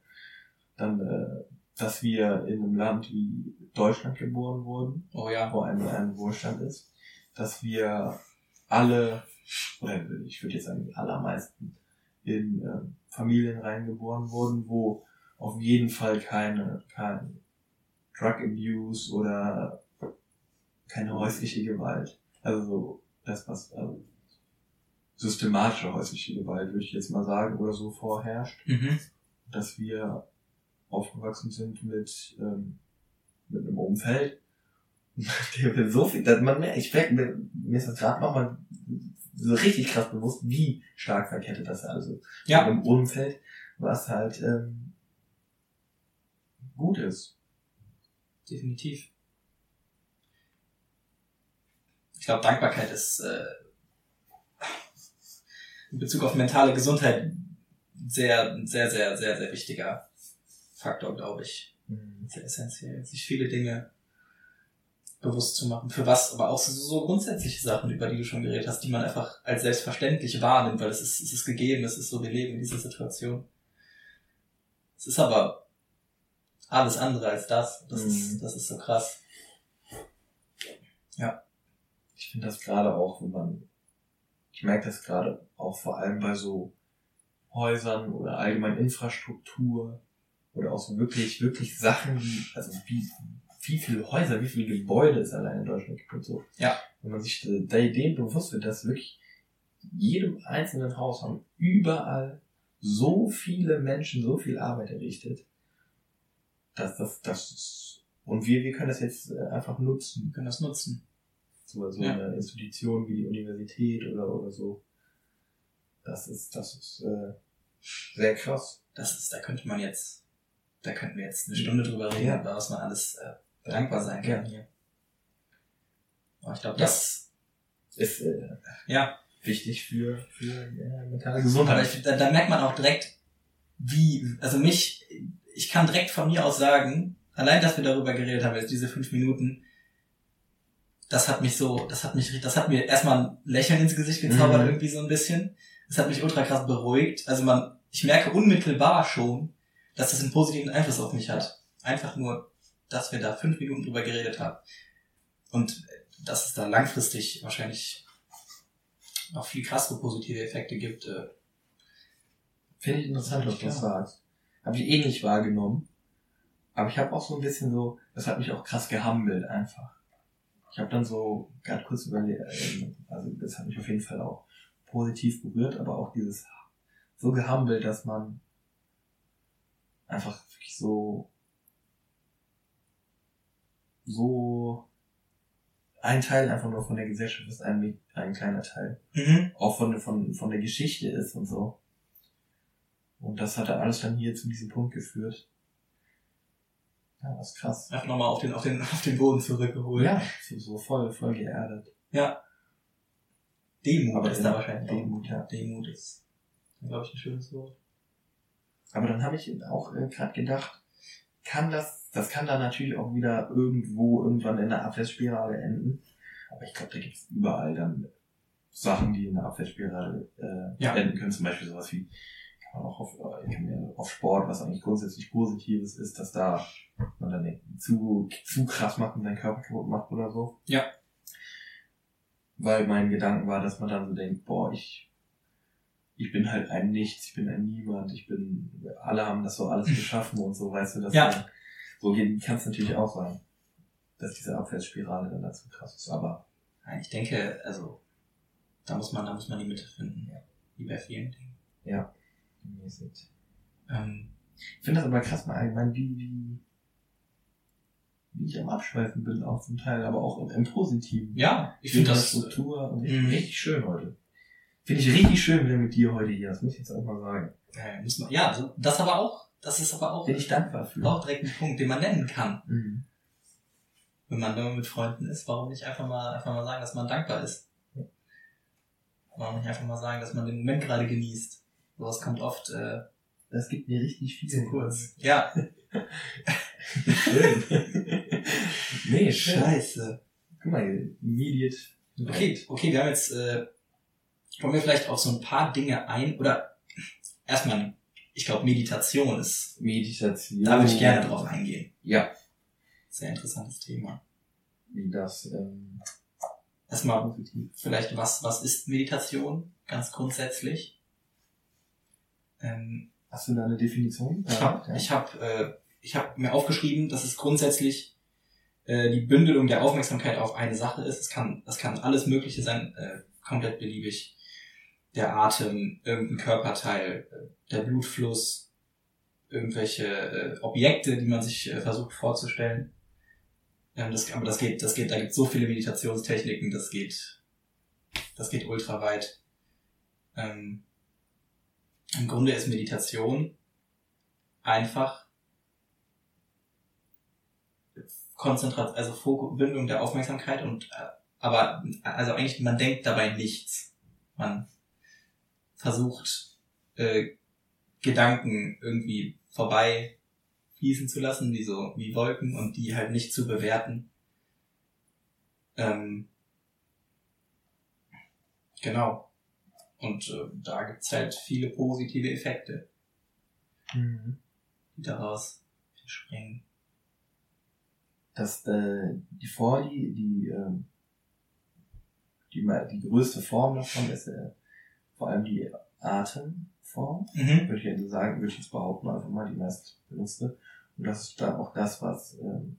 B: Dann, äh, dass wir in einem Land wie Deutschland geboren wurden
A: oh ja,
B: wo ein, ein Wohlstand ist, dass wir alle, oder ich würde jetzt sagen die allermeisten, in ähm, Familien reingeboren wurden, wo auf jeden Fall keine, kein Drug Abuse oder keine häusliche Gewalt, also so das, was also systematische häusliche Gewalt, würde ich jetzt mal sagen, oder so vorherrscht
A: mhm.
B: dass wir aufgewachsen sind mit, ähm, mit einem Umfeld, der mir so viel, dass man, ich merke, mir, mir ist das gerade nochmal so richtig krass bewusst, wie stark verkettet das also
A: ja,
B: im Umfeld, was halt ähm, gut ist.
A: definitiv. glaube, Dankbarkeit ist äh, in Bezug auf mentale Gesundheit sehr, sehr, sehr, sehr, sehr wichtiger Faktor, glaube ich.
B: Mhm.
A: Sehr essentiell. Sich viele Dinge bewusst zu machen. Für was, aber auch so, so grundsätzliche Sachen, über die du schon geredet hast, die man einfach als selbstverständlich wahrnimmt, weil es ist, es ist gegeben, es ist so, wir leben in dieser Situation. Es ist aber alles andere als das. Das,
B: Mhm.
A: ist, das ist so krass.
B: Ich finde das gerade auch, wenn man, ich merke das gerade auch vor allem bei so Häusern oder allgemein Infrastruktur oder auch so wirklich, wirklich Sachen, die, also wie, wie viele Häuser, wie viele Gebäude es allein in Deutschland gibt und so.
A: Ja.
B: Wenn man sich der Idee bewusst wird, dass wirklich jedem einzelnen Haus haben überall so viele Menschen so viel Arbeit errichtet, dass das, das ist, und wir, wir können das jetzt äh, einfach nutzen
A: Wir können das nutzen.
B: So, so
A: Ja.
B: eine Institution wie die Universität oder, oder so. Das ist, das ist äh, sehr krass.
A: Das ist, da könnte man jetzt, da könnten wir jetzt eine Stunde drüber reden,
B: Ja.
A: über was man alles äh, dankbar sein kann
B: Ja.
A: hier. Aber ich glaube,
B: Ja.
A: das,
B: Ist äh,
A: ja,
B: wichtig für, für äh, mentale Gesundheit.
A: ich, da, da merkt man auch direkt, wie, also mich, ich kann direkt von mir aus sagen, allein, dass wir darüber geredet haben, jetzt diese fünf Minuten, das hat mich so, das hat mich, das hat mir erstmal ein Lächeln ins Gesicht gezaubert,
B: Mhm.
A: irgendwie so ein bisschen. Das hat mich ultra krass beruhigt. Also man, ich merke unmittelbar schon, dass das einen positiven Einfluss auf mich hat. Einfach nur, dass wir da fünf Minuten drüber geredet haben. Und dass es da langfristig wahrscheinlich noch viel krassere positive Effekte gibt. Äh,
B: Finde ich interessant, was du sagst. Habe ich eh nicht wahrgenommen. Aber ich habe auch so ein bisschen so, das hat mich auch krass gehammelt einfach. Ich habe dann so gerade kurz überlegt, ähm, also das hat mich auf jeden Fall auch positiv berührt, aber auch dieses so gehammelt, dass man einfach wirklich so so ein Teil einfach nur von der Gesellschaft ist, ein, ein kleiner Teil
A: mhm.
B: auch von, von, von der Geschichte ist und so. Und das hat dann alles dann hier zu diesem Punkt geführt. Ja, das ist krass.
A: Einfach nochmal auf den, auf den, auf den Boden zurückgeholt.
B: Ja, so, so voll, voll geerdet.
A: ja. Demut
B: Aber
A: ist da wahrscheinlich.
B: Demut, ja.
A: Demut ist, glaube ich, ein schönes Wort.
B: Aber dann habe ich auch äh, gerade gedacht, kann das, das kann dann natürlich auch wieder irgendwo irgendwann in der Abwärtsspirale enden. Aber ich glaube, da gibt es überall dann Sachen, die in der Abwärtsspirale äh,
A: Ja.
B: enden können. Zum Beispiel sowas wie, auch auf, äh, auf Sport, was eigentlich grundsätzlich Positives ist, dass da man dann nicht zu, zu krass macht und seinen Körper kaputt macht oder so.
A: Ja.
B: Weil mein Gedanken war, dass man dann so denkt, boah, ich, ich bin halt ein Nichts, ich bin ein Niemand, ich bin, alle haben das so alles geschaffen und so, weißt du, dass
A: Ja.
B: dann, so kann es natürlich auch sein, dass diese Abwärtsspirale dann dazu krass ist, aber
A: Nein, ich denke, also, da muss man, da muss man die Mitte finden.
B: Ja.
A: Wie bei vielen Dingen.
B: ja, mäßig.
A: Ähm,
B: Ich finde das aber krass mal allgemein, wie, wie, wie ich am Abschweifen bin auch zum Teil, aber auch im, im Positiven.
A: ja, ich finde das,
B: Struktur und richtig,
A: Mhm.
B: richtig schön heute. Finde ich richtig schön wieder mit dir heute hier, das muss ich jetzt auch mal sagen.
A: äh, muss man, ja, so- das aber auch, das ist aber auch,
B: Bin ich dankbar für.
A: auch direkt ein Punkt, den man nennen kann.
B: Mhm.
A: Wenn man, wenn man mit Freunden ist, warum nicht einfach mal, einfach mal sagen, dass man dankbar ist? Warum nicht einfach mal sagen, dass man den Moment gerade genießt? Sowas kommt oft, äh,
B: Das gibt mir richtig viel.
A: zu kurz. Ja,
B: Schön. nee,
A: scheiße.
B: Guck mal, immediate.
A: Okay, okay, wir haben jetzt, äh, kommen wir vielleicht auf so ein paar Dinge ein, oder erstmal, ich glaube, Meditation ist,
B: Meditation.
A: da würde ich gerne drauf eingehen.
B: Ja,
A: Sehr interessantes Thema.
B: wie das ähm,
A: Erstmal vielleicht, was, was ist Meditation? Ganz grundsätzlich. Ähm,
B: Hast du da eine Definition?
A: ich habe
B: ja.
A: ich hab, äh, ich hab mir aufgeschrieben, dass es grundsätzlich äh, die Bündelung der Aufmerksamkeit auf eine Sache ist. Es kann, das kann alles Mögliche sein, äh, komplett beliebig. Der Atem, irgendein Körperteil, äh, der Blutfluss, irgendwelche äh, Objekte, die man sich äh, versucht vorzustellen. Ähm, das, aber das geht, das geht, da gibt so viele Meditationstechniken, das geht, das geht ultra weit. Ähm, Im Grunde ist Meditation einfach Konzentration, also Fokus, Bindung der Aufmerksamkeit und äh, aber also eigentlich, man denkt dabei nichts. Man versucht, äh, Gedanken irgendwie vorbei fließen zu lassen, wie so, wie Wolken und die halt nicht zu bewerten. Ähm, genau. Und äh, da gibt's halt viele positive Effekte,
B: Mhm.
A: die daraus entspringen.
B: Das, äh, die Vorlie, die, die, ma- die größte Form davon ist äh, vor allem die Atemform.
A: Mhm.
B: würde ich jetzt sagen, würde ich jetzt behaupten, einfach mal die meist benutzte. Und das ist dann auch das, was ähm,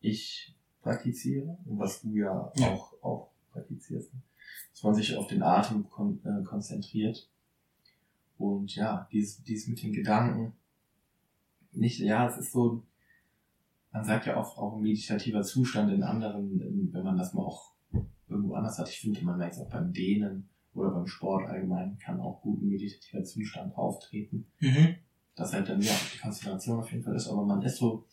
B: ich praktiziere und was du ja,
A: Ja.
B: auch, auch praktizierst. Dass man sich auf den Atem kon äh, konzentriert. Und ja, dies, dies mit den Gedanken, nicht, ja, es ist so, man sagt ja oft auch ein meditativer Zustand in anderen, in, wenn man das mal auch irgendwo anders hat. Ich finde, man merkt es auch beim Dehnen oder beim Sport allgemein, kann auch gut ein meditativer Zustand auftreten.
A: Mhm.
B: Das halt dann ja die Konzentration auf jeden Fall ist, aber man ist so,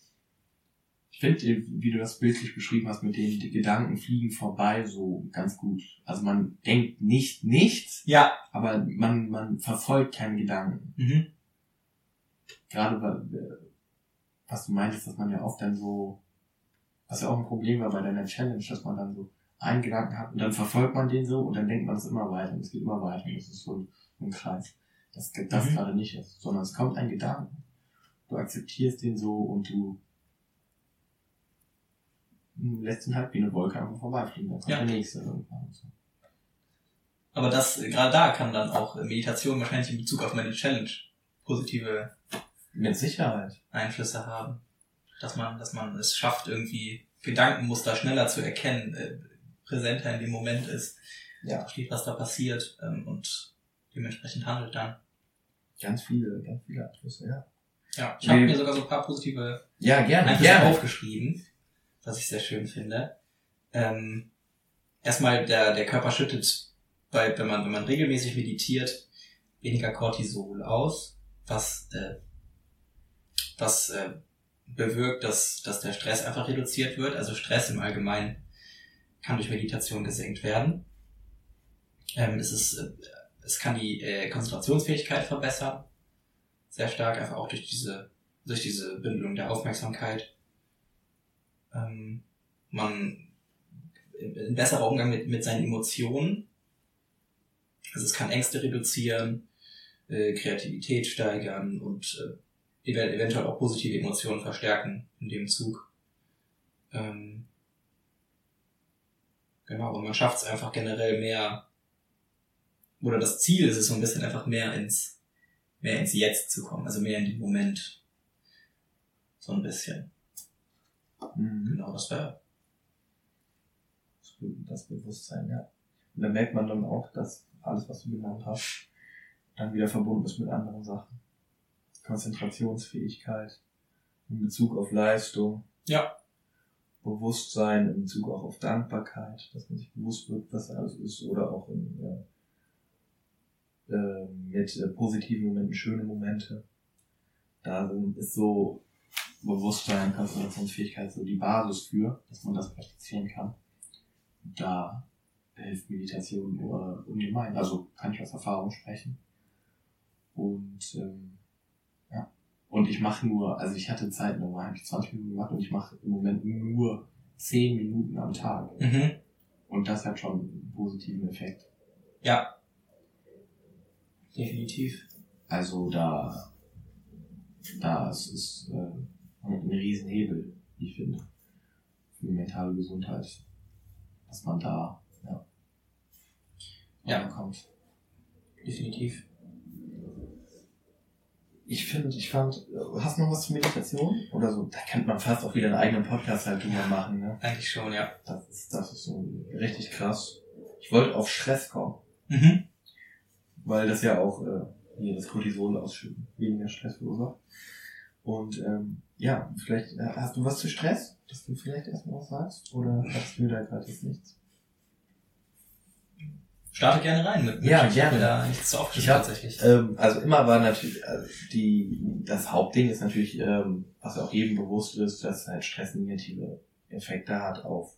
B: ich finde, wie du das bildlich beschrieben hast, mit denen die Gedanken fliegen vorbei, so ganz gut. Also man denkt nicht nichts,
A: Ja.
B: aber man, man verfolgt keine Gedanken.
A: Mhm.
B: Gerade weil, was du meintest, dass man ja oft dann so, was ja auch ein Problem war bei deiner Challenge, dass man dann so einen Gedanken hat und dann verfolgt man den so und dann denkt man es immer weiter und es geht immer weiter und es ist so ein, ein Kreis. Das, das
A: Mhm.
B: gerade nicht ist, sondern es kommt ein Gedanke. Du akzeptierst den so und du lässt ihn halt wie eine Wolke einfach vorbeifliegen. Dann kommt
A: Ja.
B: der nächste irgendwann. So.
A: Aber das, gerade da kann dann auch äh, Meditation wahrscheinlich in Bezug auf meine Challenge positive
B: Mit Sicherheit.
A: Einflüsse haben. Dass man, dass man es schafft, irgendwie Gedankenmuster schneller zu erkennen, äh, präsenter in dem Moment ist,
B: Ja.
A: versteht, was da passiert ähm, und dementsprechend handelt dann.
B: Ganz viele, ganz viele Einflüsse, ja.
A: Ja, ich habe mir sogar so ein paar positive
B: Ja, gerne,
A: Einflüsse
B: gerne.
A: aufgeschrieben, was ich sehr schön finde. Ähm, erstmal, der, der Körper schüttet, bei, wenn, man, wenn man regelmäßig meditiert, weniger Cortisol aus, was, äh, was äh, bewirkt, dass, dass der Stress einfach reduziert wird. Also Stress im Allgemeinen kann durch Meditation gesenkt werden. Ähm, es, ist, äh, es kann die äh, Konzentrationsfähigkeit verbessern. Sehr stark, einfach auch durch diese durch diese Bündelung der Aufmerksamkeit. Ähm, man ein besserer Umgang mit, mit seinen Emotionen. Also es kann Ängste reduzieren, äh, Kreativität steigern und äh, ev eventuell auch positive Emotionen verstärken in dem Zug. Ähm, genau, und man schafft es einfach generell mehr, oder das Ziel ist es so ein bisschen einfach mehr ins, mehr ins Jetzt zu kommen, also mehr in den Moment. So ein bisschen.
B: Mhm.
A: Genau, das wäre.
B: Das Bewusstsein, ja. Und da merkt man dann auch, dass alles, was du genannt hast, dann wieder verbunden ist mit anderen Sachen. Konzentrationsfähigkeit in Bezug auf Leistung.
A: Ja.
B: Bewusstsein in Bezug auch auf Dankbarkeit, dass man sich bewusst wird, was alles ist, oder auch in, äh, mit äh, positiven Momenten, schöne Momente. Da sind, ist so Bewusstsein, Konzentrationsfähigkeit so die Basis für, dass man das praktizieren kann. Da hilft Meditation nur ungemein. Also kann ich aus Erfahrung sprechen. Und ähm, ja. Und ich mache nur, also ich hatte Zeit, normal habe ich 20 Minuten gemacht und ich mache im Moment nur 10 Minuten am Tag.
A: Mhm.
B: Und das hat schon einen positiven Effekt.
A: Ja. Definitiv.
B: Also da, da ist es äh, ein Riesenhebel, wie ich finde, für die mentale Gesundheit, dass man da ja,
A: Ja.
B: kommt.
A: Definitiv.
B: Ich finde, ich fand, hast du noch was zur Meditation? Oder so? Da könnte man fast auch wieder einen eigenen Podcast halt drüber machen, ne?
A: Eigentlich schon, ja.
B: Das ist, das ist so richtig krass. Ich wollte auf Stress kommen,
A: Mhm.
B: weil das ja auch äh, hier das Cortisol ausschütten, weniger Stress verursacht. Und ähm, ja, vielleicht äh, hast du was zu Stress, dass du vielleicht erstmal was sagst? Oder hast du da gerade jetzt nichts?
A: Starte gerne rein mit. mit
B: Ja,
A: ich
B: gerne.
A: da nichts zu aufgeschrieben
B: hab-
A: tatsächlich.
B: Ähm, also immer war natürlich, also die, das Hauptding ist natürlich, ähm, was auch jedem bewusst ist, dass halt Stress negative Effekte hat auf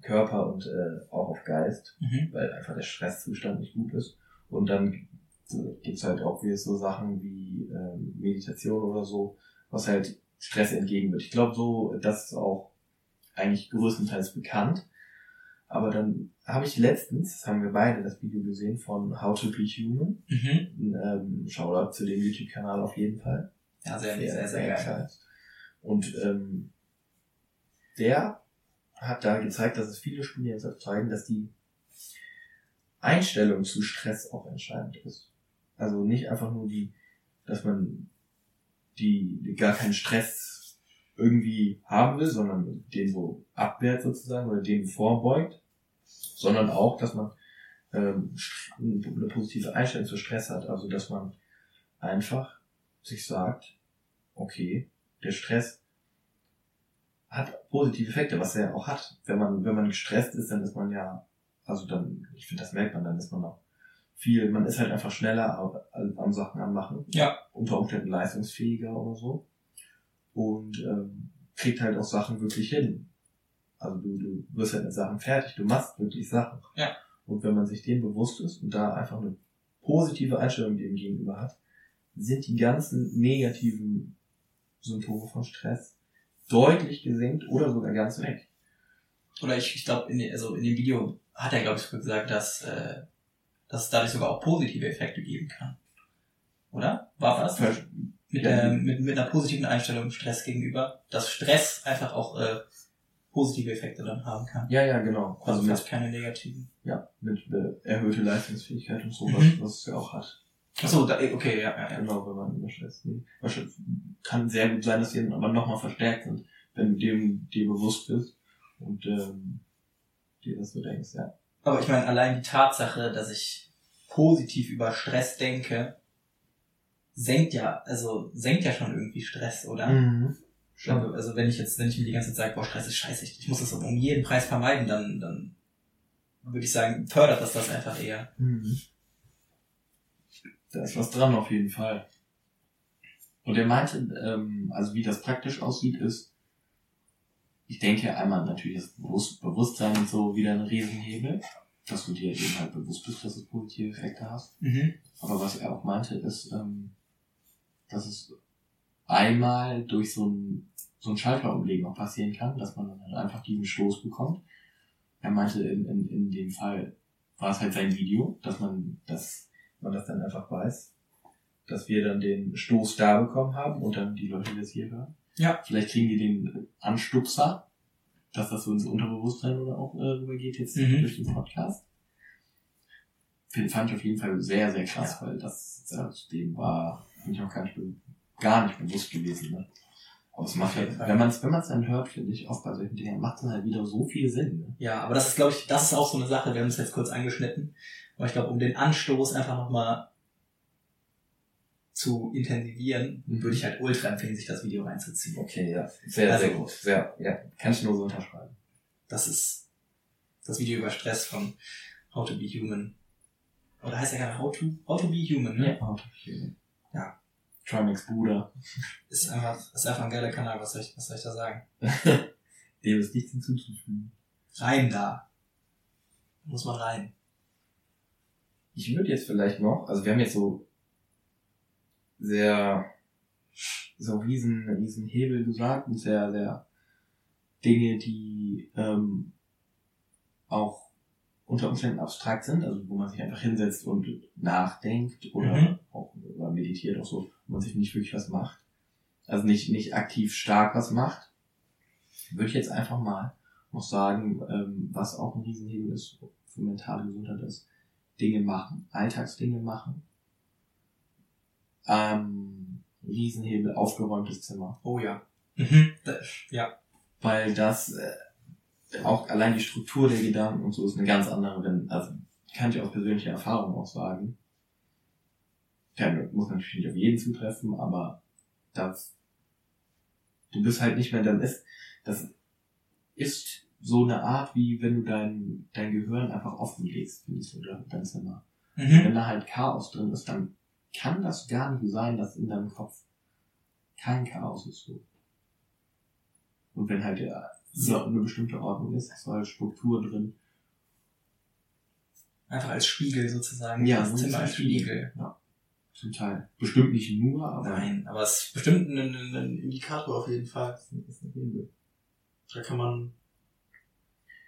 B: Körper und äh, auch auf Geist,
A: Mhm.
B: weil einfach der Stresszustand nicht gut ist. Und dann gibt's halt auch wieder so Sachen wie ähm, Meditation oder so, was halt Stress entgegenwirkt. Ich glaube so, das ist auch eigentlich größtenteils bekannt. Aber dann habe ich letztens, das haben wir beide das Video gesehen von How to Be Human,
A: Mhm.
B: ähm, Shoutout zu dem YouTube-Kanal auf jeden Fall.
A: Ja, sehr, sehr, sehr, geil.
B: geil. Und ähm, der hat da gezeigt, dass es viele Studien jetzt zeigen, dass die Einstellung zu Stress auch entscheidend ist. Also nicht einfach nur die, dass man die gar keinen Stress irgendwie haben will, sondern den so abwehrt sozusagen oder dem vorbeugt, sondern auch, dass man ähm, eine positive Einstellung zu Stress hat. Also dass man einfach sich sagt, okay, der Stress hat positive Effekte, was er auch hat. Wenn man, wenn man gestresst ist, dann ist man ja, also dann, ich finde, das merkt man, dann ist man auch viel, man ist halt einfach schneller am, am Sachen am Machen.
A: Ja.
B: Unter Umständen leistungsfähiger oder so. Und ähm, kriegt halt auch Sachen wirklich hin. Also du, du wirst halt mit Sachen fertig, du machst wirklich Sachen.
A: Ja.
B: Und wenn man sich dem bewusst ist und da einfach eine positive Einstellung dem gegenüber hat, sind die ganzen negativen Symptome von Stress deutlich gesenkt oder sogar ganz weg.
A: Oder ich, ich glaube, in, also in dem Video hat er, glaube ich, gesagt, dass, äh, dass es dadurch sogar auch positive Effekte geben kann. Oder? War das?
B: Ver-
A: Mit,
B: Ja.
A: ähm, mit, mit einer positiven Einstellung Stress gegenüber, dass Stress einfach auch äh, positive Effekte dann haben kann.
B: Ja, ja, genau.
A: Also
B: Also mit,
A: fast keine negativen.
B: ja, mit äh, erhöhte Leistungsfähigkeit und so,
A: Mhm.
B: was, was es ja auch hat.
A: Achso, da, okay, ja, ja, ja.
B: Genau, wenn man überstresst. Nee. Wahrscheinlich kann sehr gut sein, dass die dann aber nochmal verstärkt sind, wenn du dem dir bewusst bist und ähm, dir das so denkst, ja.
A: Aber ich meine, allein die Tatsache, dass ich positiv über Stress denke, senkt ja, also senkt ja schon irgendwie Stress, oder?
B: Mhm.
A: Also, also wenn ich jetzt, wenn ich mir die ganze Zeit sage, boah, Stress ist scheiße, ich, ich muss das um jeden Preis vermeiden, dann, dann würde ich sagen, fördert das das einfach eher.
B: Mhm. Da ist was dran auf jeden Fall. Und er meinte, ähm, also wie das praktisch aussieht, ist, ich denke einmal natürlich das Bewusst Bewusstsein und so wieder ein Riesenhebel, dass du dir eben halt bewusst bist, dass es positive Effekte hast.
A: Mhm.
B: Aber was er auch meinte, ist, ähm, dass es einmal durch so ein, so ein Schalterumlegen auch passieren kann, dass man dann halt einfach diesen Stoß bekommt. Er meinte, in, in, in dem Fall war es halt sein Video, dass man das, man das dann einfach weiß, dass wir dann den Stoß da bekommen haben und dann die Leute, die das hier hören.
A: Ja.
B: Vielleicht kriegen die den Anstupser, dass das so ins Unterbewusstsein oder auch äh, rübergeht jetzt
A: Mhm.
B: durch den Podcast. Den fand ich auf jeden Fall sehr, sehr krass, weil das, das dem war, bin ich auch gar nicht, gar nicht bewusst gewesen. Ne? Aber es macht halt, wenn man es wenn man's dann hört, finde ich, oft bei solchen Dingen, macht es halt wieder so viel Sinn. Ne?
A: Ja, aber das ist, glaube ich, das ist auch so eine Sache, wir haben es jetzt kurz angeschnitten. Aber ich glaube, um den Anstoß einfach nochmal zu intensivieren,
B: Mhm.
A: würde ich halt ultra empfehlen, sich das Video reinzuziehen.
B: Okay, ja. Sehr,
A: Also-
B: sehr gut. Sehr, ja. Kann ich nur so unterschreiben.
A: Das ist das Video über Stress von How to Be Human. Oder heißt er gerade How to, How to Be Human, ne?
B: Autofilm.
A: Ja.
B: Trimax Bruder.
A: Ist einfach, ist einfach ein geiler Kanal, was soll ich, was soll ich da sagen?
B: Dem ist nichts hinzuzufügen.
A: Rein da. Muss man rein.
B: Ich würde jetzt vielleicht noch, also wir haben jetzt so sehr, so riesen, riesen Hebel gesagt und sehr, sehr Dinge, die ähm, auch unter Umständen abstrakt sind, also wo man sich einfach hinsetzt und nachdenkt oder
A: Mhm.
B: auch oder meditiert auch so, wo man sich nicht wirklich was macht. Also nicht, nicht aktiv stark was macht. Würde ich jetzt einfach mal noch sagen, ähm, was auch ein Riesenhebel ist für mentale Gesundheit ist. Dinge machen, Alltagsdinge machen. Ähm, Riesenhebel, aufgeräumtes Zimmer.
A: Oh ja. Mhm. Da- Ja.
B: Weil das äh, auch allein die Struktur der Gedanken und so ist eine ganz andere, wenn, also kann ich aus persönlicher Erfahrung auch sagen. Ja, muss natürlich nicht auf jeden zutreffen, aber das, du bist halt nicht mehr, dann ist, das ist so eine Art, wie wenn du dein, dein Gehirn einfach offen legst, finde ich so, oder dein Zimmer.
A: Mhm.
B: Wenn da halt Chaos drin ist, dann kann das gar nicht sein, dass in deinem Kopf kein Chaos ist. So. Und wenn halt der so eine bestimmte Ordnung ist, ist halt Struktur drin.
A: Einfach als Spiegel sozusagen.
B: Ja,
A: das Zimmer
B: ein
A: als Spiegel.
B: Ja. Zum Teil. Bestimmt nicht nur, aber
A: Nein, aber es ist bestimmt ein, ein, ein Indikator auf jeden Fall. Da kann man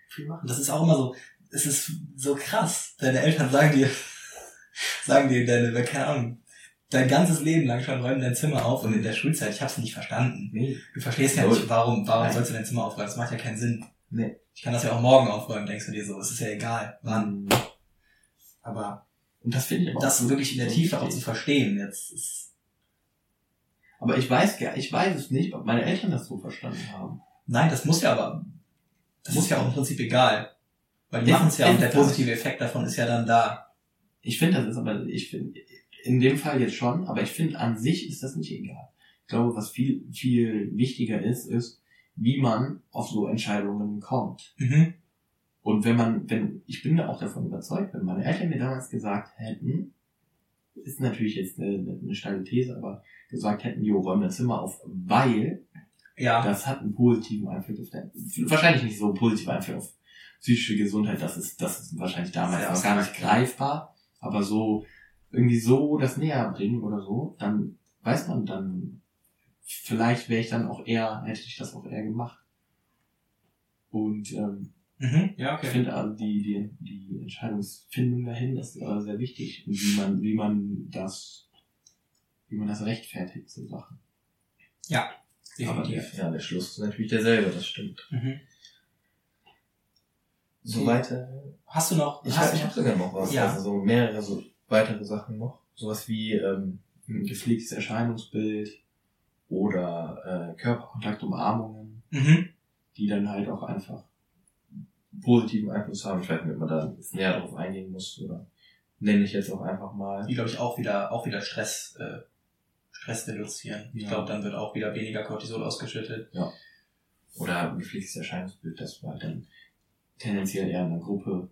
A: viel machen. Das ist auch immer so, es ist so krass. Deine Eltern sagen dir, sagen dir deine, keine Ahnung, dein ganzes Leben lang schon räumen dein Zimmer auf und in der Schulzeit, ich hab's nicht verstanden.
B: Nee.
A: Du verstehst ja nicht, warum, warum
B: Nein.
A: sollst du dein Zimmer aufräumen? Das macht ja keinen Sinn.
B: Nee.
A: Ich kann das ja auch morgen aufräumen, denkst du dir so. Es ist ja egal, wann. Aber
B: Und das finde ich aber
A: das
B: auch
A: wirklich in der
B: so
A: Tiefe auch zu verstehen, jetzt ist,
B: Aber ich weiß, gar- ich weiß es nicht, ob meine Eltern das so verstanden haben.
A: nein, das muss ja aber, das
B: Muss
A: ist ja auch im Prinzip egal. Weil die machen es ja und der positive Effekt davon ist ja dann da.
B: Ich finde, das ist aber, ich finde, in dem Fall jetzt schon, aber ich finde, an sich ist das nicht egal. Ich glaube, was viel, viel wichtiger ist, ist, wie man auf so Entscheidungen kommt.
A: Mhm.
B: Und wenn man, wenn, ich bin da auch davon überzeugt, wenn meine Eltern mir damals gesagt hätten, ist natürlich jetzt eine, eine steile These, aber gesagt hätten, jo, räum das Zimmer auf, weil
A: Ja.
B: das hat einen positiven Einfluss auf dein, wahrscheinlich nicht so einen positiven Einfluss auf psychische Gesundheit, das ist, das ist wahrscheinlich damals
A: Ja,
B: noch gar nicht greifbar, aber so, irgendwie so das näher bringen oder so, dann weiß man dann, vielleicht wäre ich dann auch eher, hätte ich das auch eher gemacht. Und ähm,
A: Mhm. Ja,
B: ich finde also die, die, die Entscheidungsfindung dahin ist äh, sehr wichtig, wie man, wie man das, wie man das rechtfertigt, so Sachen. Aber der,
A: Definitiv.
B: ja, der Schluss ist natürlich derselbe, das stimmt.
A: Mhm.
C: So
A: Okay.
C: weiter.
A: Hast du noch?
C: Ich habe ich hab sogar noch was.
A: Ja.
C: Also so mehrere so weitere Sachen noch. Sowas wie ähm,
B: Ein gepflegtes Erscheinungsbild oder äh, Körperkontakt, Umarmungen,
A: Mhm.
B: die dann halt auch einfach
C: positiven Einfluss haben. Ich weiß nicht, ob man da näher drauf eingehen muss oder nenne ich jetzt auch einfach mal.
A: Die glaube ich auch wieder, auch wieder Stress, äh, Stress reduzieren. Ich
B: Ja.
A: glaube, dann wird auch wieder weniger Cortisol ausgeschüttet.
B: oder ein gepflegtes Erscheinungsbild, dass du halt dann tendenziell eher in einer Gruppe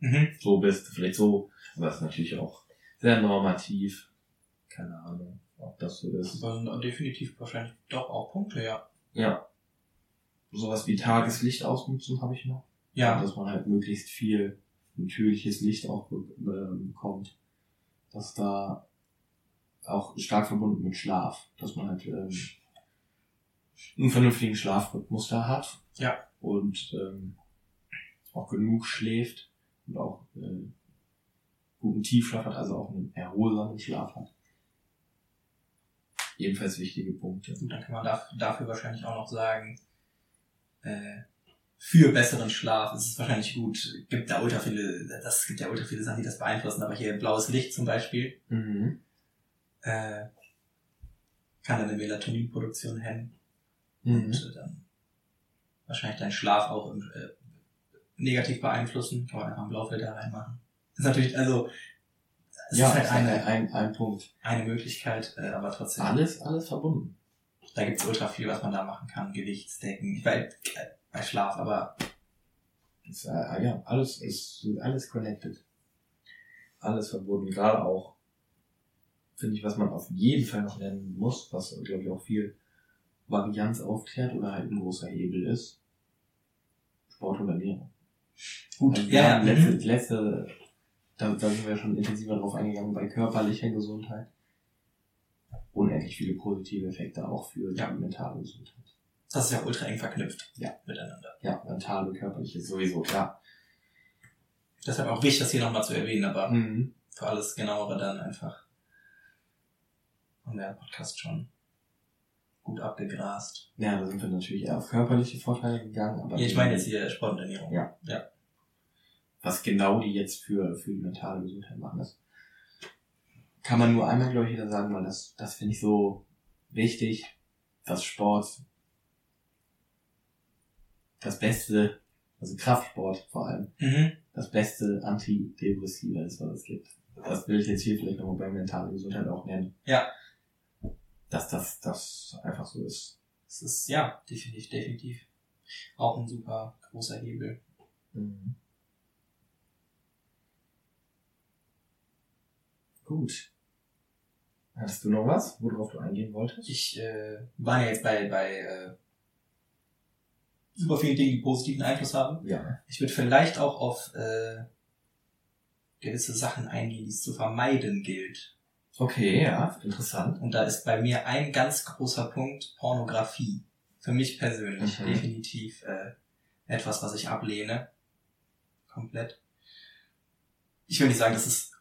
A: Mhm.
B: so bist, vielleicht so, aber ist natürlich auch sehr normativ. Keine Ahnung, ob das so ist.
A: Sind definitiv wahrscheinlich doch auch Punkte, ja.
B: Ja. Sowas wie Tageslicht ausnutzen habe ich noch.
A: Ja.
B: Dass man halt möglichst viel natürliches Licht auch be be- bekommt. Dass da auch stark verbunden mit Schlaf, dass man halt ähm, einen vernünftigen Schlafrhythmus da hat.
A: Ja.
B: Und ähm, auch genug schläft und auch äh, guten Tiefschlaf hat, also auch einen erholsamen Schlaf hat. Ebenfalls wichtige Punkte.
A: Gut, dann kann man da, dafür wahrscheinlich auch noch sagen, äh, für besseren Schlaf ist es wahrscheinlich gut. Gibt da ultra viele, das gibt ja ultra viele Sachen, die das beeinflussen, aber hier blaues Licht zum Beispiel,
B: Mhm.
A: äh, kann deine Melatoninproduktion hemmen
B: Mhm.
A: und äh, dann wahrscheinlich deinen Schlaf auch äh, negativ beeinflussen. Kann man einfach einen Blaufilter reinmachen. Das ist natürlich, also, es
B: ja,
A: ist halt eine,
B: ein, ein, Punkt.
A: eine Möglichkeit, äh, aber trotzdem.
B: Alles, alles verbunden.
A: Da gibt's ultra viel, was man da machen kann. Gewichtsdecken. Bei, äh, bei Schlaf, aber
B: Ist, äh, ja, alles ist alles connected. Alles verbunden. Gerade auch, finde ich, was man auf jeden Fall noch lernen muss, was, glaube ich, auch viel Varianz aufklärt oder halt ein großer Hebel ist. Sport und Ernährung.
A: Gut.
B: Also
A: ja, ja.
B: letzte,
A: mhm.
B: letzte da, da sind wir schon intensiver drauf eingegangen, bei körperlicher Gesundheit. Unendlich viele positive Effekte auch für
A: Ja.
B: die mentale Gesundheit.
A: Das ist ja ultra eng verknüpft.
B: Ja.
A: Miteinander.
B: Ja, mentale, körperliche sowieso, klar.
A: Deshalb auch wichtig, das hier nochmal zu erwähnen, aber
B: Mhm.
A: für alles genauere dann einfach wir den Podcast schon gut abgegrast.
B: Ja, da sind wir natürlich eher auf körperliche Vorteile gegangen, aber
A: Ja, ich meine jetzt hier Sport und Ernährung.
B: Ja. was genau die jetzt für, für die mentale Gesundheit machen, das kann man nur einmal, glaube ich, wieder sagen, weil das, das finde ich so wichtig, dass Sport das beste, also Kraftsport vor allem,
A: Mhm.
B: das beste Antidepressiva ist, was es gibt. Das will ich jetzt hier vielleicht nochmal bei mentaler Gesundheit auch nennen.
A: Ja.
B: Dass das, das einfach so ist.
A: Das ist, ja, definitiv, definitiv. Auch ein super großer Hebel.
B: Mhm. Gut. Hast du noch was, worauf du eingehen wolltest?
A: Ich äh, war ja jetzt bei, bei äh, super vielen Dingen, die positiven Einfluss haben.
B: Ja.
A: Ich würde vielleicht auch auf äh, gewisse Sachen eingehen, die es zu vermeiden gilt.
B: Okay, ja, interessant.
A: Und da ist bei mir ein ganz großer Punkt Pornografie. Für mich persönlich
B: Mhm.
A: definitiv äh, etwas, was ich ablehne. Komplett. Ich will nicht sagen, dass es,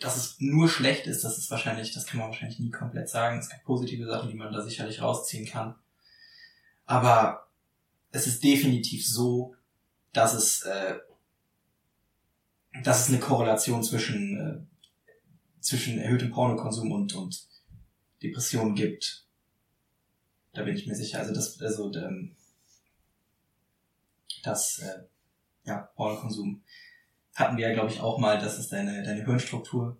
A: dass es nur schlecht ist. Das ist wahrscheinlich, das kann man wahrscheinlich nie komplett sagen. Es gibt positive Sachen, die man da sicherlich rausziehen kann. Aber es ist definitiv so, dass es, äh, dass es eine Korrelation zwischen äh, zwischen erhöhtem Pornokonsum und, und Depressionen gibt. Da bin ich mir sicher. Also das, also ähm, das, äh, ja, Pornokonsum hatten wir ja, glaube ich, auch mal, dass es deine, deine Hirnstruktur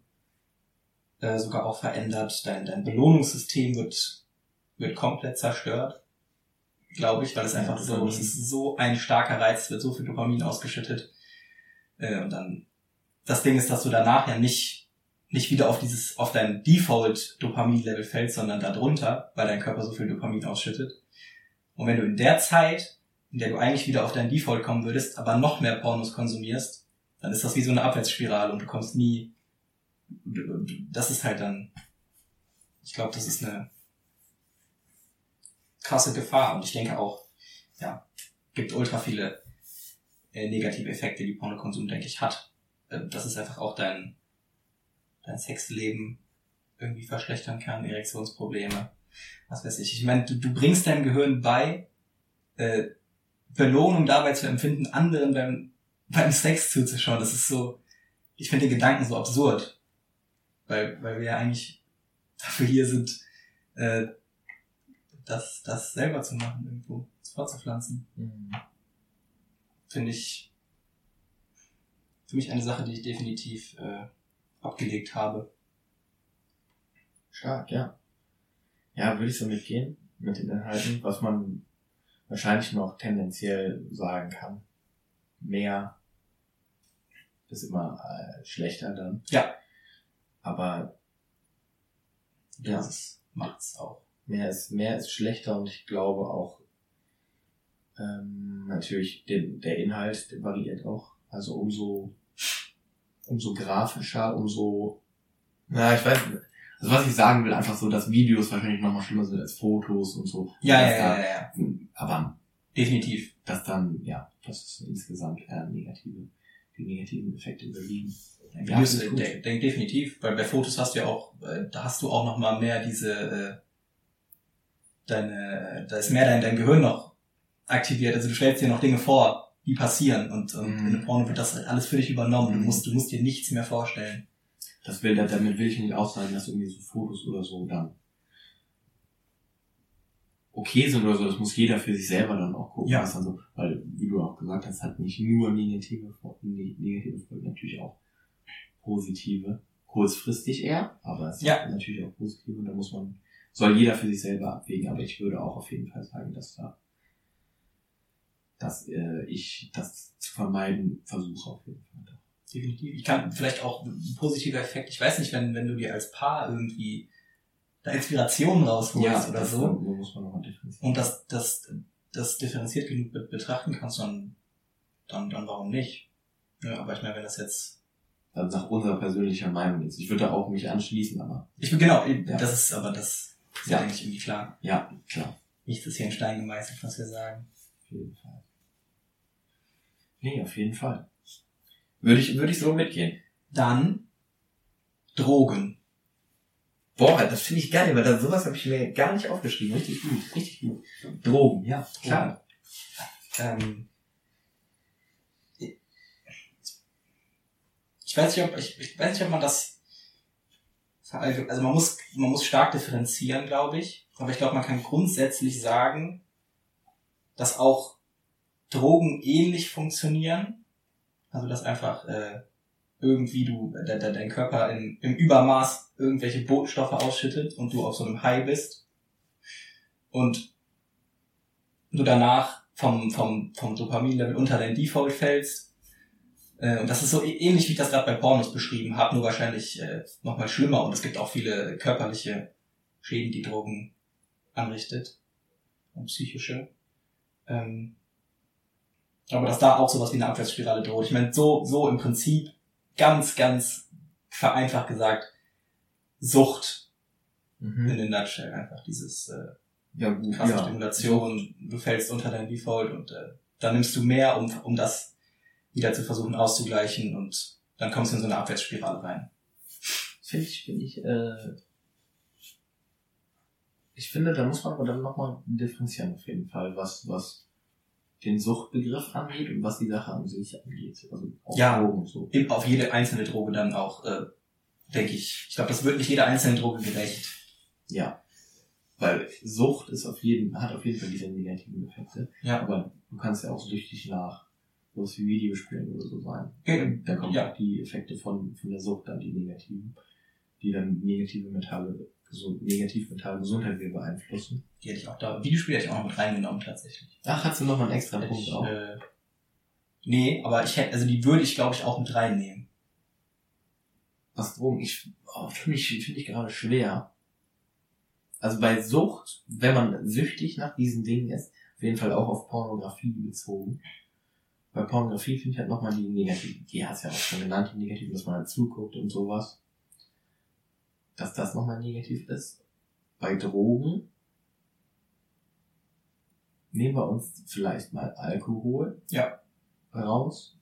A: äh, sogar auch verändert. Dein, dein Belohnungssystem wird, wird komplett zerstört, glaube ich, weil es einfach so, es ist so ein starker Reiz, es wird so viel Dopamin ausgeschüttet. Äh, und dann, das Ding ist, dass du danach ja nicht, nicht wieder auf dieses, auf dein Default-Dopamin-Level fällst, sondern darunter, weil dein Körper so viel Dopamin ausschüttet. Und wenn du in der Zeit, in der du eigentlich wieder auf dein Default kommen würdest, aber noch mehr Pornos konsumierst, dann ist das wie so eine Abwärtsspirale und du kommst nie, das ist halt dann, ich glaube, das ist eine krasse Gefahr und ich denke auch, ja, gibt ultra viele äh, negative Effekte, die Pornokonsum, denke ich, hat. Äh, dass es einfach auch dein, dein Sexleben irgendwie verschlechtern kann, Erektionsprobleme, was weiß ich. Ich meine, du, du bringst deinem Gehirn bei, äh, Belohnung dabei zu empfinden, anderen beim, beim Sex zuzuschauen. Das ist so, ich finde den Gedanken so absurd. Weil, weil wir ja eigentlich dafür hier sind, äh, das, das selber zu machen, irgendwo, das vorzupflanzen.
B: Mhm.
A: Finde ich für mich eine Sache, die ich definitiv äh, abgelegt habe.
B: Stark, ja. Ja, würde ich so mitgehen mit den Inhalten, was man wahrscheinlich noch tendenziell sagen kann. Mehr ist immer äh, schlechter dann.
A: Ja.
B: Aber ja,
A: Das macht's auch.
B: mehr ist, mehr ist schlechter und ich glaube auch, ähm, natürlich den, der Inhalt der variiert auch. Also umso, umso grafischer, umso, na, ich weiß, nicht. also was ich sagen will, einfach so, dass Videos wahrscheinlich nochmal schlimmer sind als Fotos und so.
A: Ja,
B: Dass
A: ja, ja, ja, ja.
B: Aber
A: Definitiv.
B: das dann, ja, das ist insgesamt eher negative, die negativen Effekte überwiegen.
A: Ja,
B: Ja,
A: Videos,
B: finde ich gut.
A: de de definitiv, weil bei Fotos hast du ja auch, äh, da hast du auch noch mal mehr diese, äh, deine, da ist mehr dein, dein Gehirn noch aktiviert. Also du stellst dir noch Dinge vor, die passieren und, und
B: Mhm.
A: in der Porno wird das halt alles für dich übernommen. Du
B: Mhm.
A: musst, du musst dir nichts mehr vorstellen.
B: Das will, damit will ich nicht aussagen, dass irgendwie so Fotos oder so dann okay sind oder so. Das muss jeder für sich selber dann auch gucken.
A: Ja.
B: was dann so, weil, wie du auch gesagt hast, hat nicht nur negative, Fol- ne- negative Folgen, natürlich auch positive. Kurzfristig eher, aber es
A: Ja.
B: natürlich auch positive und da muss man, soll jeder für sich selber abwägen, aber ich würde auch auf jeden Fall sagen, dass da, dass äh, ich das zu vermeiden versuche auf jeden Fall.
A: Definitiv. Ich kann vielleicht auch ein positiver Effekt, ich weiß nicht, wenn, wenn du dir als Paar irgendwie da Inspirationen rausholst oder
B: das
A: so
B: muss man nochmal differenzieren.
A: und das, das, das differenziert genug be- betrachten kannst, dann, dann, dann warum nicht? Ja, aber ich meine, wenn das jetzt
B: Also nach unserer persönlicher Meinung jetzt. Ich würde da auch mich anschließen, aber
A: Ich bin genau,
B: Ja.
A: das ist aber das ist ja
B: Ja.
A: eigentlich irgendwie klar.
B: ja, klar.
A: Nichts ist hier in Stein gemeißelt, was wir sagen.
B: Auf jeden Fall. Nee, auf jeden Fall. Würde ich, würde ich so mitgehen.
A: Dann Drogen.
B: Boah, das finde ich geil, weil da sowas habe ich mir gar nicht aufgeschrieben. Richtig gut, richtig gut. Drogen, ja, klar.
A: Ähm, ich weiß nicht, ob ich, ich weiß nicht, ob man das also man muss man muss stark differenzieren, glaube ich. Aber ich glaube, man kann grundsätzlich sagen, dass auch Drogen ähnlich funktionieren. Also dass einfach äh, irgendwie du de, de, dein Körper in, im Übermaß irgendwelche Botenstoffe ausschüttet und du auf so einem High bist und du danach vom, vom, vom Dopaminlevel unter dein Default fällst. Äh, und das ist so ähnlich, wie ich das gerade bei Pornos beschrieben habe, nur wahrscheinlich äh, nochmal schlimmer. Und es gibt auch viele körperliche Schäden, die Drogen anrichtet. Und psychische. Ähm, Aber dass da auch sowas wie eine Abwärtsspirale droht. Ich meine, so, so im Prinzip ganz, ganz vereinfacht gesagt, Sucht in
B: Mhm.
A: den Nutshell einfach. Dieses äh,
B: Ja, gut,
A: krasse
B: ja.
A: Stimulation, du fällst unter dein Default und äh, dann nimmst du mehr, um, um das wieder zu versuchen auszugleichen und dann kommst du in so eine Abwärtsspirale rein.
B: Finde ich, finde ich, äh, ich finde, da muss man aber dann nochmal differenzieren auf jeden Fall, was, was den Suchtbegriff angeht und was die Sache an sich angeht. Also auch
A: Ja.
B: Drogen so.
A: Auf jede einzelne Droge dann auch, äh, denke ich. Ich glaube, das wird nicht jeder einzelne Droge gerecht.
B: Ja. Weil Sucht ist auf jeden, hat auf jeden Fall diese negativen Effekte.
A: Ja.
B: Aber du kannst ja auch süchtig nach sowas wie Videospielen oder so sein.
A: Mhm.
B: Da kommen
A: Ja.
B: auch die Effekte von, von der Sucht dann, die negativen, die dann negative Metalle, gesund, negativ mentale Gesundheit wieder beeinflussen.
A: Die hätte ich auch da, Videospiele hätte ich auch noch mit reingenommen tatsächlich.
B: Ach, hast du noch mal einen extra Punkt
A: ich,
B: auch?
A: äh, nee, aber ich hätte, also die würde ich glaube ich auch mit reinnehmen.
B: Was Drogen? Ich, oh, finde ich, finde ich gerade schwer. Also bei Sucht, wenn man süchtig nach diesen Dingen ist, auf jeden Fall auch auf Pornografie bezogen. Bei Pornografie finde ich halt nochmal die negativen, die hast ja auch schon genannt, die negativen, dass man halt zuguckt und sowas. Dass das nochmal negativ ist. Bei Drogen nehmen wir uns vielleicht mal Alkohol
A: Ja.
B: raus.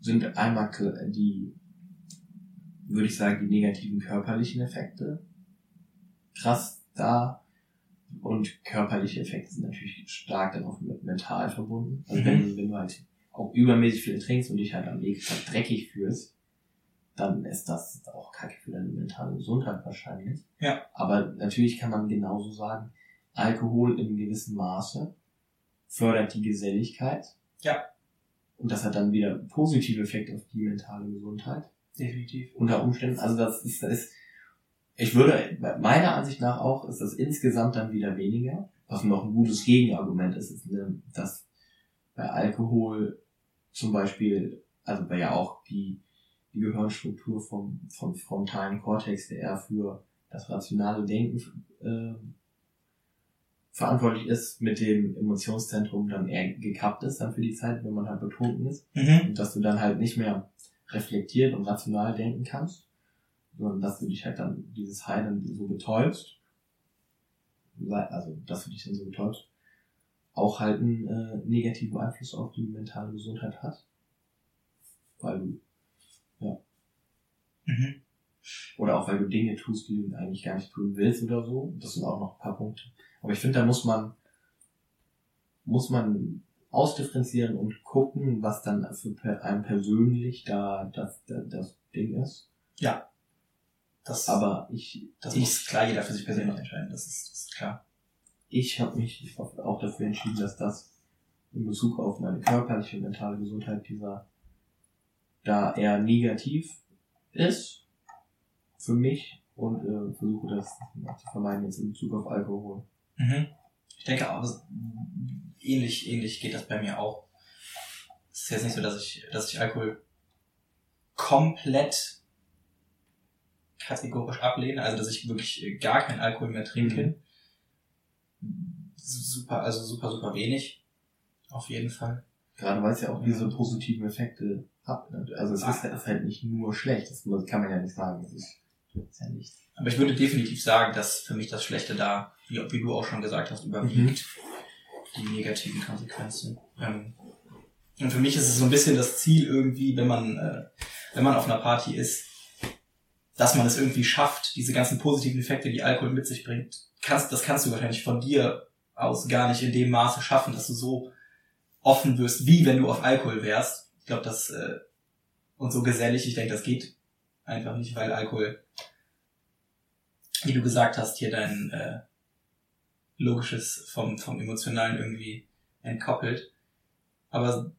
B: Sind einmal die, würde ich sagen, die negativen körperlichen Effekte krass da. Und körperliche Effekte sind natürlich stark dann auch mit mental verbunden. Also
A: Mhm.
B: wenn, wenn du halt auch übermäßig viel trinkst und dich halt am nächsten Tag dreckig fühlst, dann ist das auch kacke für deine mentale Gesundheit wahrscheinlich.
A: Ja.
B: Aber natürlich kann man genauso sagen, Alkohol in gewissem Maße fördert die Geselligkeit.
A: Ja.
B: Und das hat dann wieder positive Effekte auf die mentale Gesundheit
A: Definitiv.
B: unter Umständen. Also das ist, das ist, ich würde, meiner Ansicht nach auch, ist das insgesamt dann wieder weniger. Was noch ein gutes Gegenargument ist, ist, ne, dass bei Alkohol zum Beispiel, also weil ja auch die, die Gehirnstruktur vom, vom frontalen Kortex, der eher für das rationale Denken äh, verantwortlich ist, mit dem Emotionszentrum dann eher gekappt ist, dann für die Zeit, wenn man halt betrunken ist
A: Mhm.
B: und dass du dann halt nicht mehr reflektiert und rational denken kannst, sondern dass du dich halt dann dieses High dann so betäubst, also dass du dich dann so betäubst, auch halt einen äh, negativen Einfluss auf die mentale Gesundheit hat. Weil du,
A: Mhm.
B: oder auch weil du Dinge tust, die du eigentlich gar nicht tun willst oder so. Das sind auch noch ein paar Punkte. Aber ich finde, da muss man, muss man ausdifferenzieren und gucken, was dann für einem persönlich da das, das, das Ding ist.
A: Das,
B: Aber ich,
A: das
B: ich,
A: muss klar jeder für sich persönlich entscheiden. Das ist, das ist klar.
B: ich habe mich auch dafür entschieden, dass das in Bezug auf meine körperliche und mentale Gesundheit dieser da eher negativ ist für mich und äh, versuche das zu vermeiden jetzt in Bezug auf Alkohol.
A: Mhm. Ich denke auch, ähnlich, ähnlich geht das bei mir auch. Es ist jetzt nicht so, dass ich, dass ich Alkohol komplett kategorisch ablehne, also dass ich wirklich äh, gar keinen Alkohol mehr trinke. Super, also super, super wenig. Auf jeden Fall.
B: Gerade weil es ja auch diese positiven Effekte hat. ne? Also es ist, ist halt nicht nur schlecht, das kann man ja nicht sagen. Das ist, das ist ja nicht.
A: Aber ich würde definitiv sagen, dass für mich das Schlechte da, wie, wie du auch schon gesagt hast, überwiegt die negativen Konsequenzen. Ähm, und für mich ist es so ein bisschen das Ziel irgendwie, wenn man, äh, wenn man auf einer Party ist, dass man es irgendwie schafft, diese ganzen positiven Effekte, die Alkohol mit sich bringt, kannst, das kannst du wahrscheinlich von dir aus gar nicht in dem Maße schaffen, dass du so offen wirst, wie wenn du auf Alkohol wärst. Ich glaube, das äh, und so gesellig, ich denke, das geht einfach nicht, weil Alkohol wie du gesagt hast, hier dein äh, Logisches vom, vom Emotionalen irgendwie entkoppelt. Aber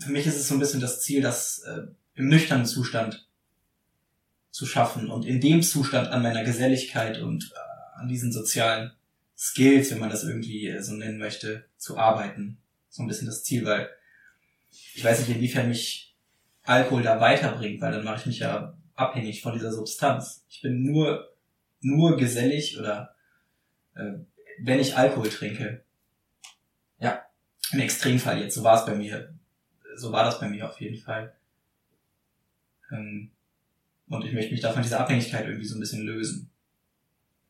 A: für mich ist es so ein bisschen das Ziel, das äh, im nüchternen Zustand zu schaffen und in dem Zustand an meiner Geselligkeit und äh, an diesen sozialen Skills, wenn man das irgendwie äh, so nennen möchte, zu arbeiten. So ein bisschen das Ziel, weil ich weiß nicht, inwiefern mich Alkohol da weiterbringt, weil dann mache ich mich ja abhängig von dieser Substanz. Ich bin nur nur gesellig oder äh, wenn ich Alkohol trinke. Ja. Im Extremfall jetzt, so war es bei mir. So war das bei mir auf jeden Fall. Ähm, und ich möchte mich da von dieser Abhängigkeit irgendwie so ein bisschen lösen.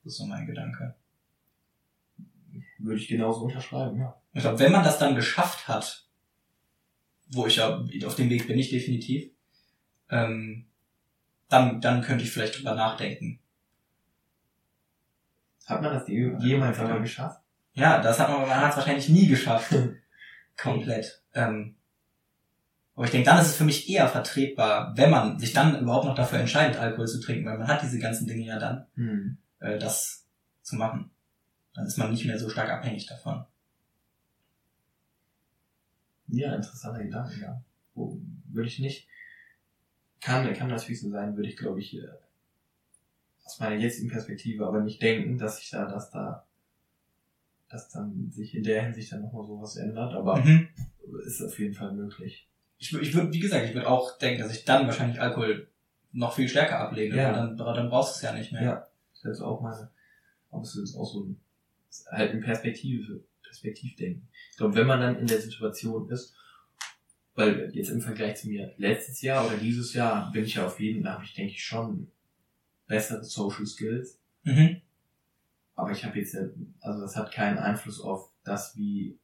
A: Das ist so mein Gedanke.
B: Würde ich genauso unterschreiben, ja.
A: Ich glaube, wenn man das dann geschafft hat, wo ich ja auf dem Weg bin ich definitiv, ähm, dann, dann könnte ich vielleicht drüber nachdenken.
B: Hat man das jemals einmal geschafft?
A: Ja, das hat man, man hat es wahrscheinlich nie geschafft. Komplett. Ähm, aber ich denke, dann ist es für mich eher vertretbar, wenn man sich dann überhaupt noch dafür entscheidet, Alkohol zu trinken, weil man hat diese ganzen Dinge ja dann,
B: Hm.
A: äh, das zu machen. Dann ist man nicht mehr so stark abhängig davon.
B: Ja, interessanter Gedanke, ja. Wo, würde ich nicht, kann, kann natürlich so sein, würde ich glaube ich, äh, aus meiner jetzigen Perspektive aber nicht denken, dass sich da, dass da, dass dann sich in der Hinsicht dann nochmal sowas ändert, aber
A: Mhm.
B: ist auf jeden Fall möglich.
A: Ich, ich würde, wie gesagt, ich würde auch denken, dass ich dann wahrscheinlich Alkohol noch viel stärker ablehne,
B: Ja.
A: dann, dann brauchst du es ja nicht mehr.
B: Ja. Das ist auch meine, aber es ist auch so ein, halt ein Perspektive, Perspektivdenken. Ich glaube, wenn man dann in der Situation ist, weil jetzt im Vergleich zu mir letztes Jahr oder dieses Jahr bin ich ja auf jeden, da habe ich denke ich schon bessere Social Skills,
A: Mhm.
B: aber ich habe jetzt, also das hat keinen Einfluss auf das, wie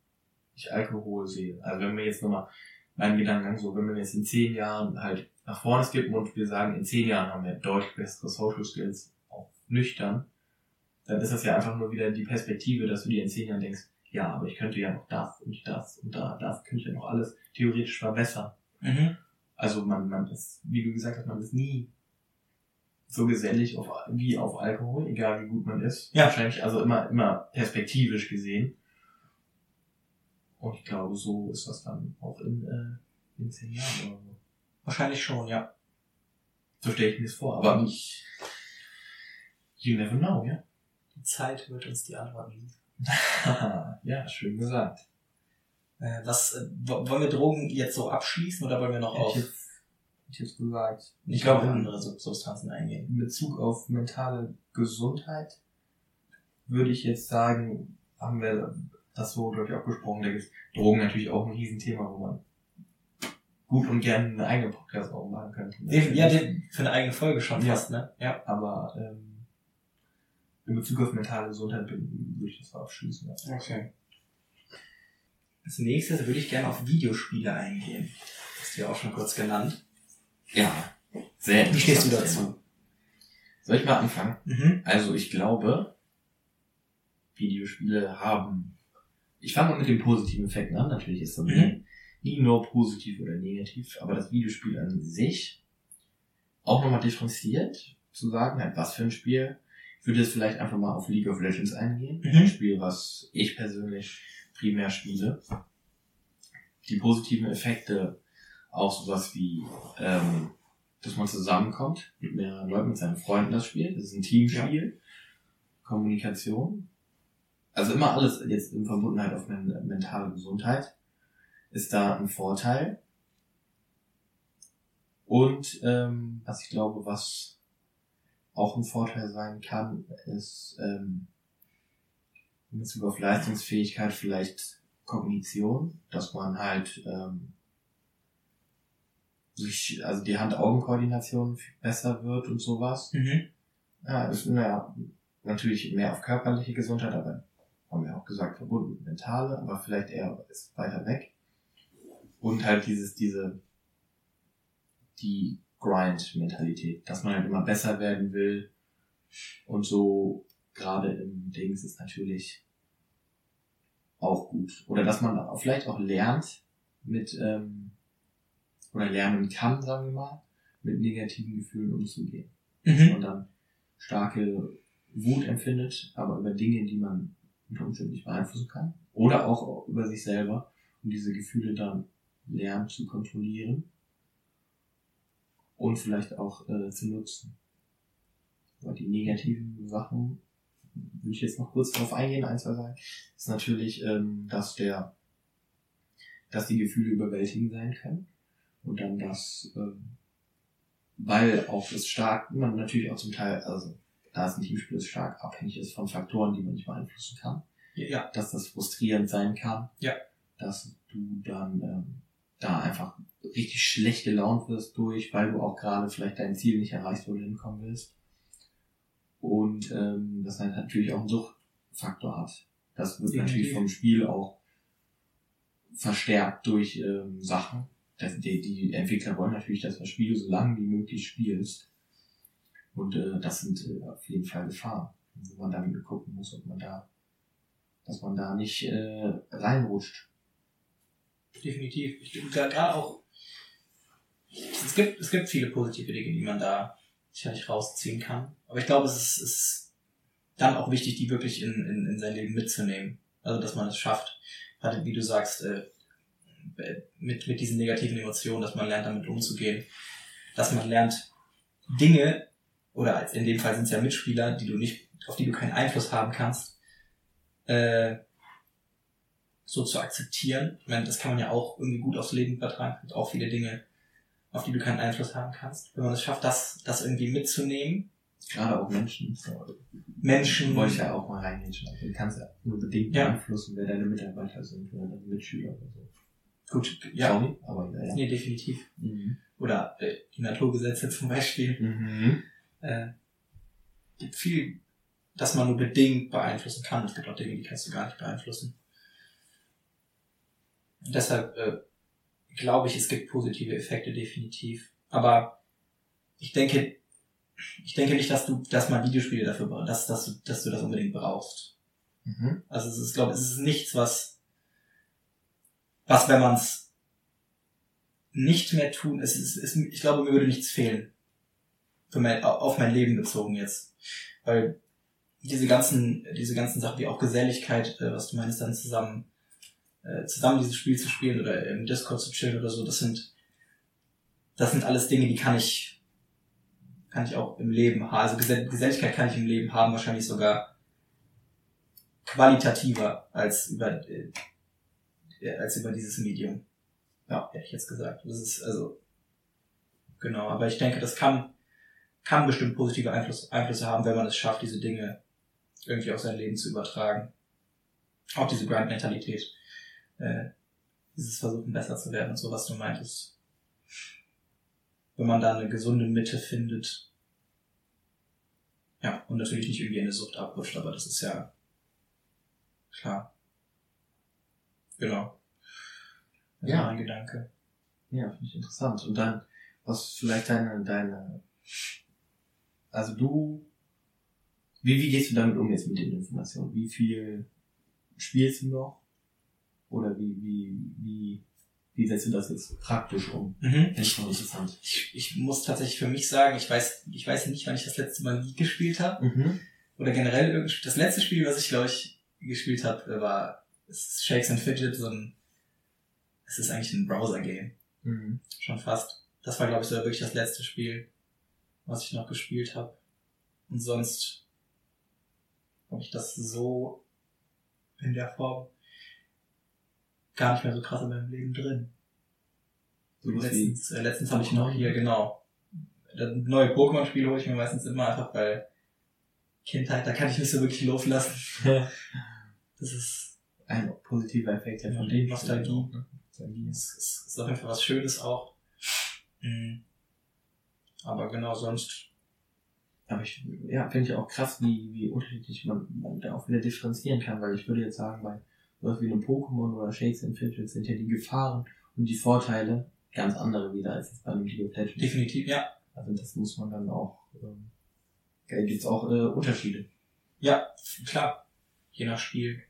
B: ich Alkohol sehe. Also wenn wir jetzt nochmal meinen Gedankengang so, wenn wir jetzt in zehn Jahren halt nach vorne skippen und wir sagen, in zehn Jahren haben wir deutlich bessere Social Skills, auch nüchtern, dann ist das ja einfach nur wieder die Perspektive, dass du dir in zehn Jahren denkst, ja, aber ich könnte ja noch das und das und da, das könnte ich ja noch alles theoretisch verbessern.
A: Mhm.
B: Also man, man ist, wie du gesagt hast, man ist nie so gesellig auf, wie auf Alkohol, egal wie gut man ist.
A: Ja.
B: Wahrscheinlich also immer, immer perspektivisch gesehen. Und ich glaube, so ist das dann auch in, äh, in zehn Jahren oder so.
A: Wahrscheinlich schon, ja.
B: So stelle ich mir das vor. Aber nicht, you never know, ja?
A: Die Zeit wird uns die Antworten liefern.
B: ja, schön gesagt.
A: Äh, was, äh, wo- wollen wir Drogen jetzt so abschließen oder wollen wir noch auf,
B: ich jetzt, hätte ich jetzt gesagt.
A: ich glaube, andere Sub- Substanzen eingehen?
B: in Bezug auf mentale Gesundheit würde ich jetzt sagen, haben wir das so, glaube ich, auch gesprochen. Da ist Drogen natürlich auch ein Riesenthema, wo man gut und gerne eine eigene Podcast auch machen könnte.
A: Ja, für eine eigene Folge schon
B: Ja.
A: fast, ne? Ja.
B: Aber ähm, in Bezug auf mentale Gesundheit bin- würde ich das abschließen. Ja.
A: Okay. Als nächstes würde ich gerne auf Videospiele eingehen. Das hast du ja auch schon kurz genannt.
B: ja, sehr
A: Wie stehst du dazu?
B: Soll ich mal anfangen?
A: Mhm.
B: Also ich glaube, Videospiele haben. Ich fange mal mit den positiven Effekten an. Natürlich ist das
A: Mhm.
B: nie, nie nur positiv oder negativ, aber das Videospiel an sich auch nochmal differenziert zu sagen, halt, was für ein Spiel. Ich würde jetzt vielleicht einfach mal auf League of Legends eingehen.
A: Mhm.
B: Ein Spiel, was ich persönlich primär spiele. Die positiven Effekte, auch sowas wie, ähm, dass man zusammenkommt mit mehreren Leuten, mit seinen Freunden das Spiel. Das ist ein Teamspiel. Kommunikation. Also immer alles jetzt in Verbundenheit auf men mentale Gesundheit ist da ein Vorteil. Und ähm, was ich glaube, was auch ein Vorteil sein kann, ist ähm, in Bezug auf Leistungsfähigkeit vielleicht Kognition, dass man halt ähm, sich, also die Hand-Augen-Koordination besser wird und sowas.
A: Mhm.
B: Ja, ist naja, natürlich mehr auf körperliche Gesundheit, aber haben wir auch gesagt, verbunden mit mentale, aber vielleicht eher ist weiter weg. Und halt dieses, diese, die Grind-Mentalität, dass man halt immer besser werden will. Und so gerade im Dings ist natürlich auch gut. Oder dass man vielleicht auch lernt mit, ähm, oder lernen kann, sagen wir mal, mit negativen Gefühlen umzugehen dass
A: Mhm.
B: man dann starke Wut empfindet, aber über Dinge, die man unter Umständen nicht beeinflussen kann. Oder auch über sich selber und diese Gefühle dann lernt zu kontrollieren und vielleicht auch äh, zu nutzen. Aber die negativen Sachen, will ich jetzt noch kurz darauf eingehen, ein, zwei sagen, ist natürlich, ähm, dass der, dass die Gefühle überwältigend sein können und dann das, ähm, weil auch das stark, man natürlich auch zum Teil, also da es ein Teamspiel ist, stark abhängig ist von Faktoren, die man nicht beeinflussen kann,
A: Ja.
B: dass das frustrierend sein kann.
A: Ja.
B: dass du dann ähm, da einfach richtig schlecht gelaunt wirst durch, weil du auch gerade vielleicht dein Ziel nicht erreichst, wo du hinkommen willst. Und ähm, das natürlich auch einen Suchtfaktor hat. Das wird
A: Definitiv.
B: natürlich vom Spiel auch verstärkt durch ähm, Sachen. Das, die, die Entwickler wollen natürlich, dass das Spiel so lange wie möglich spielst. Und äh, das sind äh, auf jeden Fall Gefahren, wo man dann gucken muss, ob man da, dass man da nicht äh, reinrutscht.
A: Definitiv. Ich gerade auch. Es gibt, es gibt viele positive Dinge, die man da sicherlich rausziehen kann. Aber ich glaube, es ist, ist dann auch wichtig, die wirklich in, in, in sein Leben mitzunehmen. Also, dass man es schafft, gerade wie du sagst, äh, mit, mit diesen negativen Emotionen, dass man lernt, damit umzugehen. Dass man lernt, Dinge, oder in dem Fall sind es ja Mitspieler, die du nicht, auf die du keinen Einfluss haben kannst, äh, so zu akzeptieren. Ich meine, das kann man ja auch irgendwie gut aufs Leben übertragen. Es gibt auch viele Dinge, auf die du keinen Einfluss haben kannst. Wenn man es schafft, das, das irgendwie mitzunehmen,
B: Gerade auch Menschen.
A: Menschen,
B: wollte ich ja auch mal reingehen. Also du kannst ja nur bedingt
A: Ja.
B: beeinflussen, wer deine Mitarbeiter sind oder deine Mitschüler oder so.
A: gut, ja,
B: Sorry, aber ja, ja.
A: nee, definitiv.
B: Mhm.
A: Oder äh, die Naturgesetze zum Beispiel.
B: Mhm.
A: Äh, gibt viel, dass man nur bedingt beeinflussen kann. Es gibt auch Dinge, die kannst du gar nicht beeinflussen. Und deshalb äh, glaube ich, es gibt positive Effekte definitiv. Aber ich denke, ich denke nicht, dass du, dass man Videospiele dafür, bra- dass, dass, du, dass du das unbedingt brauchst.
B: Mhm.
A: Also es ist, glaube ich, es ist nichts, was, was wenn man es nicht mehr tun, es ist, es, ich glaube, mir würde nichts fehlen. Für mein, auf mein Leben bezogen jetzt. Weil diese ganzen, diese ganzen Sachen wie auch Geselligkeit, äh, was du meinst, dann zusammen, äh, zusammen dieses Spiel zu spielen oder im Discord zu chillen oder so, das sind, das sind alles Dinge, die kann ich, kann ich auch im Leben haben. Also Gesell Geselligkeit kann ich im Leben haben, wahrscheinlich sogar qualitativer als über, äh, äh, als über dieses Medium. Ja, hätte ich jetzt gesagt. Das ist also, genau, aber ich denke, das kann, kann bestimmt positive Einfluss, Einflüsse haben, wenn man es schafft, diese Dinge irgendwie auf sein Leben zu übertragen. Auch diese Grind-Mentalität. Äh, dieses Versuchen, besser zu werden und so, was du meintest. Wenn man da eine gesunde Mitte findet. Ja, und natürlich nicht irgendwie in eine Sucht abrutscht, aber das ist ja klar. Genau. Das
B: Ja.
A: mein Gedanke.
B: Ja, finde ich interessant. Und dann, was vielleicht deine, deine, also du, wie, wie gehst du damit um jetzt mit den Informationen? Wie viel spielst du noch? Oder wie, wie, wie, wie setzt du das jetzt praktisch um?
A: Mhm.
B: Finde ich schon interessant.
A: Ich, ich muss tatsächlich für mich sagen, ich weiß, ich weiß nicht, wann ich das letzte Mal League gespielt habe.
B: Mhm.
A: Oder generell das letzte Spiel, was ich glaube ich gespielt habe, war es ist Shakes and Fidget, so ein es ist eigentlich ein Browser-Game.
B: Mhm.
A: Schon fast. Das war, glaube ich, so wirklich das letzte Spiel, was ich noch gespielt habe. Und sonst habe ich das so in der Form gar nicht mehr so krass in meinem Leben drin.
B: Wie,
A: Letztens, äh, letztens habe ich noch hier, genau. Neue Pokémon-Spiel hole ich mir meistens immer einfach, weil Kindheit, da kann ich nicht so wirklich loslassen. Das ist,
B: ein positiver Effekt ja von dem
A: Nostalgie.
B: Ne? Nostalgie.
A: ist, ist, ist auf jeden Fall was Schönes auch. Mhm. Aber genau, sonst,
B: Aber ich, ja, finde ich auch krass, wie, wie unterschiedlich man, man da auch wieder differenzieren kann, weil ich würde jetzt sagen, bei sowas wie einem Pokémon oder Shakes and Fidgets sind ja die Gefahren und die Vorteile ganz andere wieder als jetzt bei einem League of Legends.
A: definitiv, ja.
B: Also das muss man dann auch, ähm, da gibt's auch äh, Unterschiede.
A: Ja, klar. Je nach Spiel.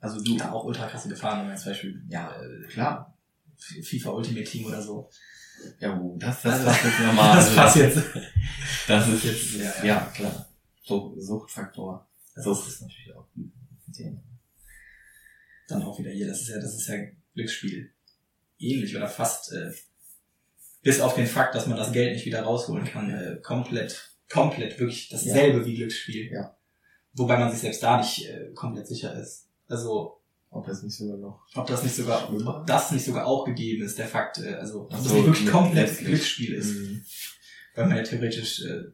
B: Also du,
A: Ja, auch ultra krasse Gefahren, wenn man zum Beispiel,
B: Ja,
A: äh,
B: klar.
A: FIFA Ultimate Team oder so.
B: Ja, wo, das, das
A: Also,
B: passt jetzt nochmal.
A: das passt jetzt.
B: Das ist jetzt,
A: Ja,
B: ja,
A: ja.
B: klar. So, Suchtfaktor.
A: Das
B: Sucht
A: ist
B: ist natürlich auch ein Thema.
A: dann auch wieder hier, das ist ja, das ist ja Glücksspiel. Ähnlich oder fast, äh, bis auf den Fakt, dass man das Geld nicht wieder rausholen kann, äh, komplett, komplett wirklich dasselbe wie Glücksspiel.
B: Ja.
A: Wobei man sich selbst da nicht äh, komplett sicher ist. Also,
B: Ob das nicht sogar noch
A: ob das nicht sogar, ob das nicht sogar auch gegeben ist, der Fakt, äh, also, ob
B: Ach
A: das
B: so,
A: nicht wirklich
B: ja,
A: komplett. Glücksspiel ist.
B: Mhm.
A: Weil man ja theoretisch, äh,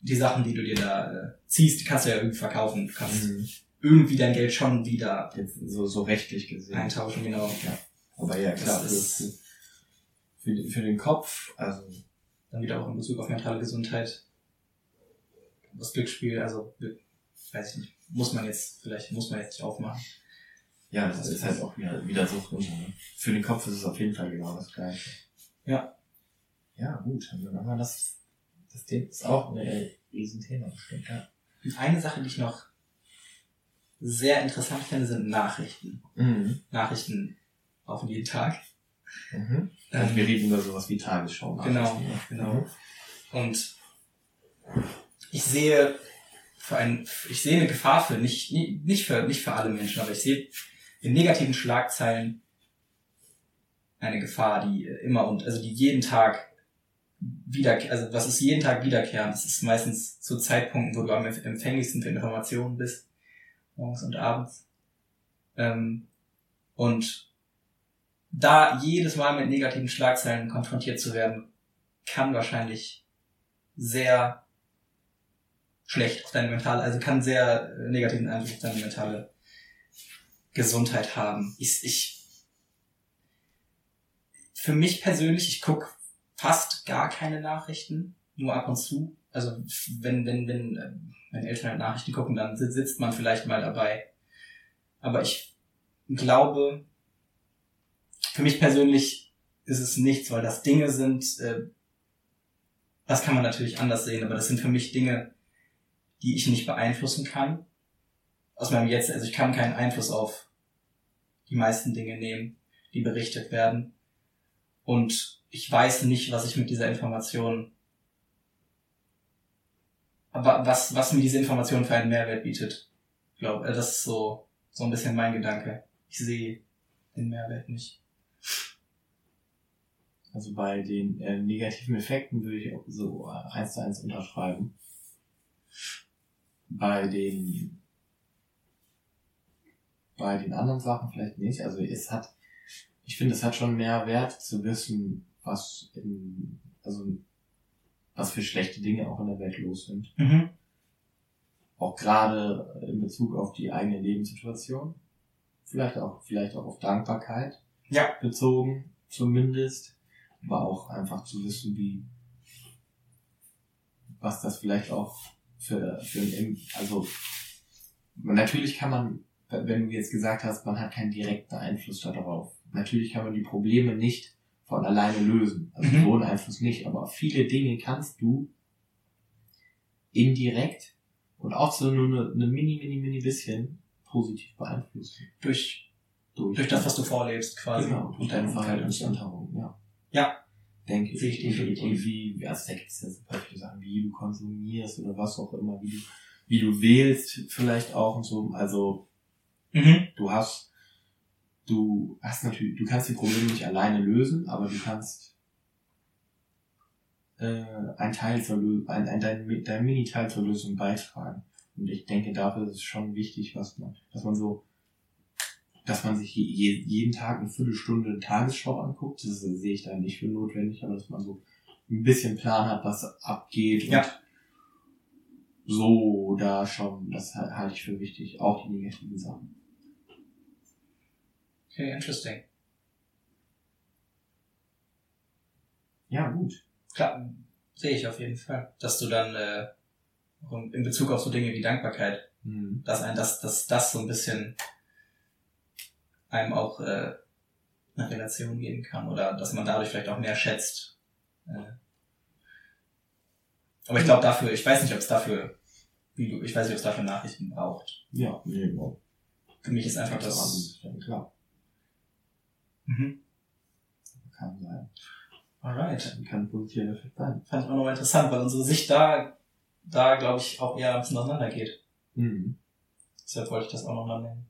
A: die Sachen, die du dir da äh, ziehst, die kannst du ja irgendwie verkaufen. Du kannst
B: Mhm.
A: Irgendwie dein Geld schon wieder
B: Jetzt so, so rechtlich gesehen.
A: eintauschen, genau.
B: Aber ja, klar, für,
A: Das
B: für,
A: ist-
B: für, den- Kopf, also
A: Dann wieder auch in Bezug auf mentale Gesundheit. Das Glücksspiel, also weiß ich nicht, muss man jetzt, vielleicht muss man jetzt nicht aufmachen.
B: ja, das ist halt auch wieder, wieder so. Ne? Für den Kopf ist es auf jeden Fall genau das Gleiche.
A: Ja.
B: Ja, gut, dann haben wir das. Das Thema ist auch ein äh, Riesenthema bestimmt, ja.
A: Und eine Sache, die ich noch sehr interessant finde, sind Nachrichten.
B: Mhm.
A: Nachrichten auf jeden Tag.
B: Mhm. Also wir reden über sowas wie Tagesschau.
A: Genau,
B: ne?
A: genau. Und ich sehe für ein, ich sehe eine Gefahr für nicht, nicht nicht für nicht für alle Menschen, aber ich sehe in negativen Schlagzeilen eine Gefahr, die immer und also die jeden Tag wieder, also was ist jeden Tag wiederkehrend? Das ist meistens zu Zeitpunkten, wo du am empfänglichsten für Informationen bist, morgens und abends. Ähm, und da jedes Mal mit negativen Schlagzeilen konfrontiert zu werden, kann wahrscheinlich sehr schlecht auf deine mentale, also kann sehr äh, negativen Einfluss auf deine mentale Gesundheit haben. Ich, ich für mich persönlich, ich gucke fast gar keine Nachrichten, nur ab und zu. Also wenn, wenn, wenn äh, meine Eltern halt Nachrichten gucken, dann si- sitzt man vielleicht mal dabei. Aber ich glaube, für mich persönlich ist es nichts, weil das Dinge sind, äh, das kann man natürlich anders sehen, aber das sind für mich Dinge, die ich nicht beeinflussen kann. Aus meinem Jetzt, also ich kann keinen Einfluss auf die meisten Dinge nehmen, die berichtet werden. Und ich weiß nicht, was ich mit dieser Information, was, was mir diese Information für einen Mehrwert bietet. Ich glaube, äh, das ist so, so ein bisschen mein Gedanke. Ich sehe den Mehrwert nicht.
B: Also bei den äh, negativen Effekten würde ich auch so äh, eins zu eins unterschreiben. Bei den bei den anderen Sachen vielleicht nicht. Also es hat, ich finde, es hat schon mehr Wert zu wissen, was in, also was für schlechte Dinge auch in der Welt los sind.
A: Mhm.
B: Auch gerade in Bezug auf die eigene Lebenssituation. Vielleicht auch, vielleicht auch auf Dankbarkeit
A: Ja.
B: bezogen, zumindest. Aber auch einfach zu wissen, wie, was das vielleicht auch für, für ein, also, natürlich kann man, wenn du jetzt gesagt hast, man hat keinen direkten Einfluss darauf. Natürlich kann man die Probleme nicht von alleine lösen. Also
A: Mhm.
B: Einfluss nicht. Aber viele Dinge kannst du indirekt und auch so nur eine, eine mini, mini, mini bisschen positiv beeinflussen.
A: Durch,
B: Durch,
A: durch das, was du vorlebst, quasi.
B: Genau, und deine Verhaltensänderung, ja.
A: Ja.
B: Denke
A: ich definitiv.
B: und wie, also da gibt es ja super viele Sachen, wie du konsumierst oder was auch immer, wie du, wie du wählst vielleicht auch und so. Also
A: Mhm.
B: du hast, du hast natürlich, du kannst die Probleme nicht alleine lösen, aber du kannst äh, ein Teil zur Lösung, ein, ein, dein, dein Mini-Teil zur Lösung beitragen. Und ich denke, dafür ist es schon wichtig, was man, dass man so, dass man sich je, je, jeden Tag eine Viertelstunde Tagesschau anguckt. Das sehe ich da nicht für notwendig, aber dass man so ein bisschen Plan hat, was abgeht
A: Ja.
B: und so da schon, das ha- halte ich für wichtig, auch die negativen Sachen.
A: Okay, interesting.
B: Ja, gut.
A: Klar, sehe ich auf jeden Fall. Dass du dann äh, in Bezug auf so Dinge wie Dankbarkeit,
B: Mhm.
A: dass ein, dass, dass das so ein bisschen einem auch äh, eine Relation geben kann oder dass man dadurch vielleicht auch mehr schätzt. Äh. Aber ich glaube dafür, ich weiß nicht, ob es dafür, wie du, ich weiß nicht, ob es dafür Nachrichten braucht.
B: Ja, nee, no.
A: Für mich ist einfach das.
B: das. Klar,
A: Mhm.
B: kann sein.
A: Alright.
B: Kann ein positiver Effekt sein.
A: Fand ich auch nochmal interessant, weil unsere Sicht da, da glaube ich auch eher ein bisschen auseinander geht.
B: Mhm.
A: Deshalb wollte ich das auch nochmal nennen.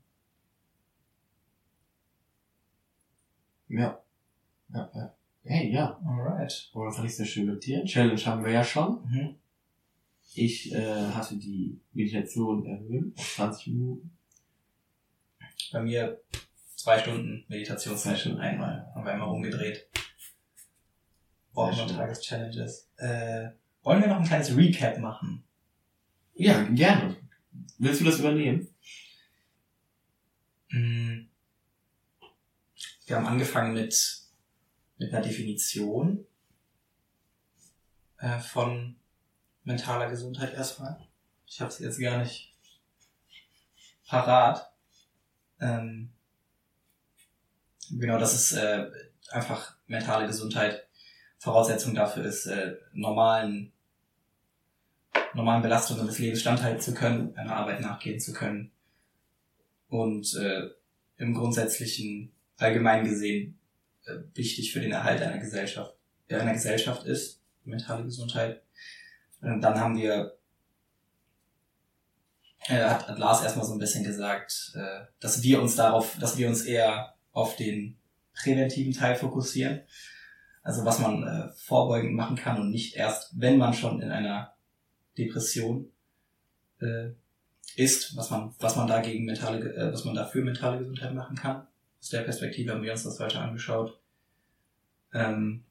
B: Ja. Ja, ja. Hey, ja.
A: Alright.
B: Oder fand ich sehr schön mit dir. Challenge haben wir ja schon.
A: Mhm.
B: Ich äh, hatte die Meditation erhöht auf 20 Minuten.
A: Bei mir zwei Stunden Meditationssession einmal. Haben wir einmal umgedreht. Brauchen
B: Sehr
A: wir
B: schön.
A: Tageschallenges. Äh, wollen wir noch ein kleines Recap machen?
B: Ja, gerne. Willst du das übernehmen?
A: Mm. Wir haben angefangen mit, mit einer Definition äh, von mentaler Gesundheit erstmal. Ich habe sie jetzt gar nicht parat. Ähm, genau, das ist äh, einfach mentale Gesundheit. Voraussetzung dafür ist, äh, normalen, normalen Belastungen des Lebens standhalten zu können, einer Arbeit nachgehen zu können und äh, im Grundsätzlichen allgemein gesehen äh, wichtig für den Erhalt einer Gesellschaft, äh, einer Gesellschaft ist, mentale Gesundheit. Und dann haben wir, äh, hat, hat Lars erstmal so ein bisschen gesagt, äh, dass wir uns darauf, dass wir uns eher auf den präventiven Teil fokussieren. Also was man äh, vorbeugend machen kann und nicht erst, wenn man schon in einer Depression äh, ist, was man, was man dagegen mentale, äh, was man dafür mentale Gesundheit machen kann. Aus der Perspektive haben wir uns das weiter angeschaut. Ähm,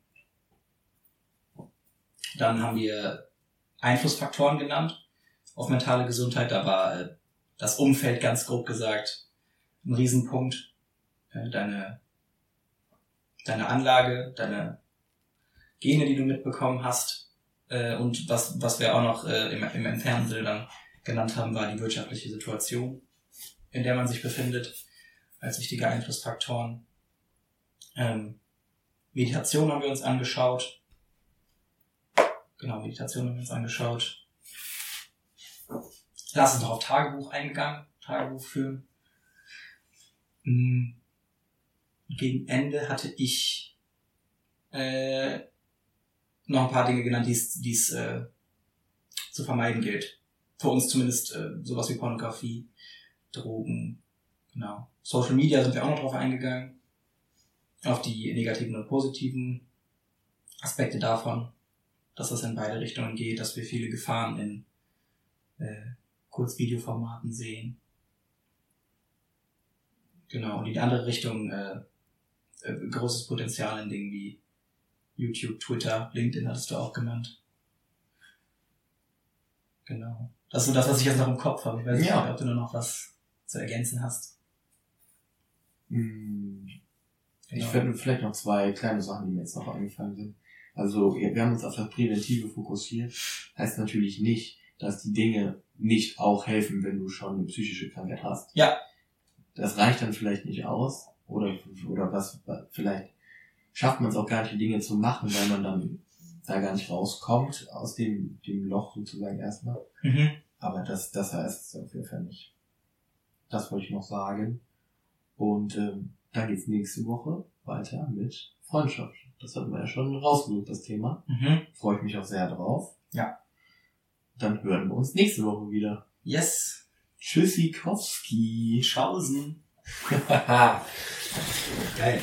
A: dann haben wir Einflussfaktoren genannt auf mentale Gesundheit. Da war äh, das Umfeld ganz grob gesagt ein Riesenpunkt. Äh, deine, deine Anlage, deine Gene, die du mitbekommen hast. Äh, und was, was wir auch noch äh, im, im entfernten Sinne dann genannt haben, war die wirtschaftliche Situation, in der man sich befindet, als wichtige Einflussfaktoren. Ähm, Meditation haben wir uns angeschaut. Genau, Meditation haben wir uns angeschaut. Lass uns noch auf Tagebuch eingegangen, Tagebuch führen. Mhm. Gegen Ende hatte ich äh, noch ein paar Dinge genannt, die es äh, zu vermeiden gilt. Für uns zumindest äh, sowas wie Pornografie, Drogen, genau. Social Media sind wir auch noch drauf eingegangen. Auf die negativen und positiven Aspekte davon, dass das in beide Richtungen geht, dass wir viele Gefahren in äh, Kurzvideoformaten sehen. Genau, und die andere Richtung äh, äh, großes Potenzial in Dingen wie YouTube, Twitter, LinkedIn hattest du auch genannt. Genau. Das ist so das, was ich jetzt noch im Kopf habe. Ich weiß nicht,
B: Ja.
A: ob du nur noch was zu ergänzen hast.
B: Hm, Ich
A: Genau.
B: finde vielleicht noch zwei kleine Sachen, die mir jetzt noch eingefallen sind. Also wir haben uns auf das Präventive fokussiert. Heißt natürlich nicht, dass die Dinge nicht auch helfen, wenn du schon eine psychische Krankheit hast.
A: Ja.
B: Das reicht dann vielleicht nicht aus. Oder, oder was, vielleicht schafft man es auch gar nicht, die Dinge zu machen, weil man dann da gar nicht rauskommt aus dem, dem Loch sozusagen erstmal.
A: Mhm.
B: Aber das, das heißt es auf jeden Fall nicht. Das wollte ich noch sagen. Und ähm, dann geht's nächste Woche weiter mit Freundschaft. Das hatten wir ja schon rausgesucht, das Thema.
A: Mhm.
B: Freue ich mich auch sehr drauf.
A: Ja.
B: Dann hören wir uns nächste Woche wieder.
A: Yes.
B: Tschüssikowski.
A: Schausen. Geil.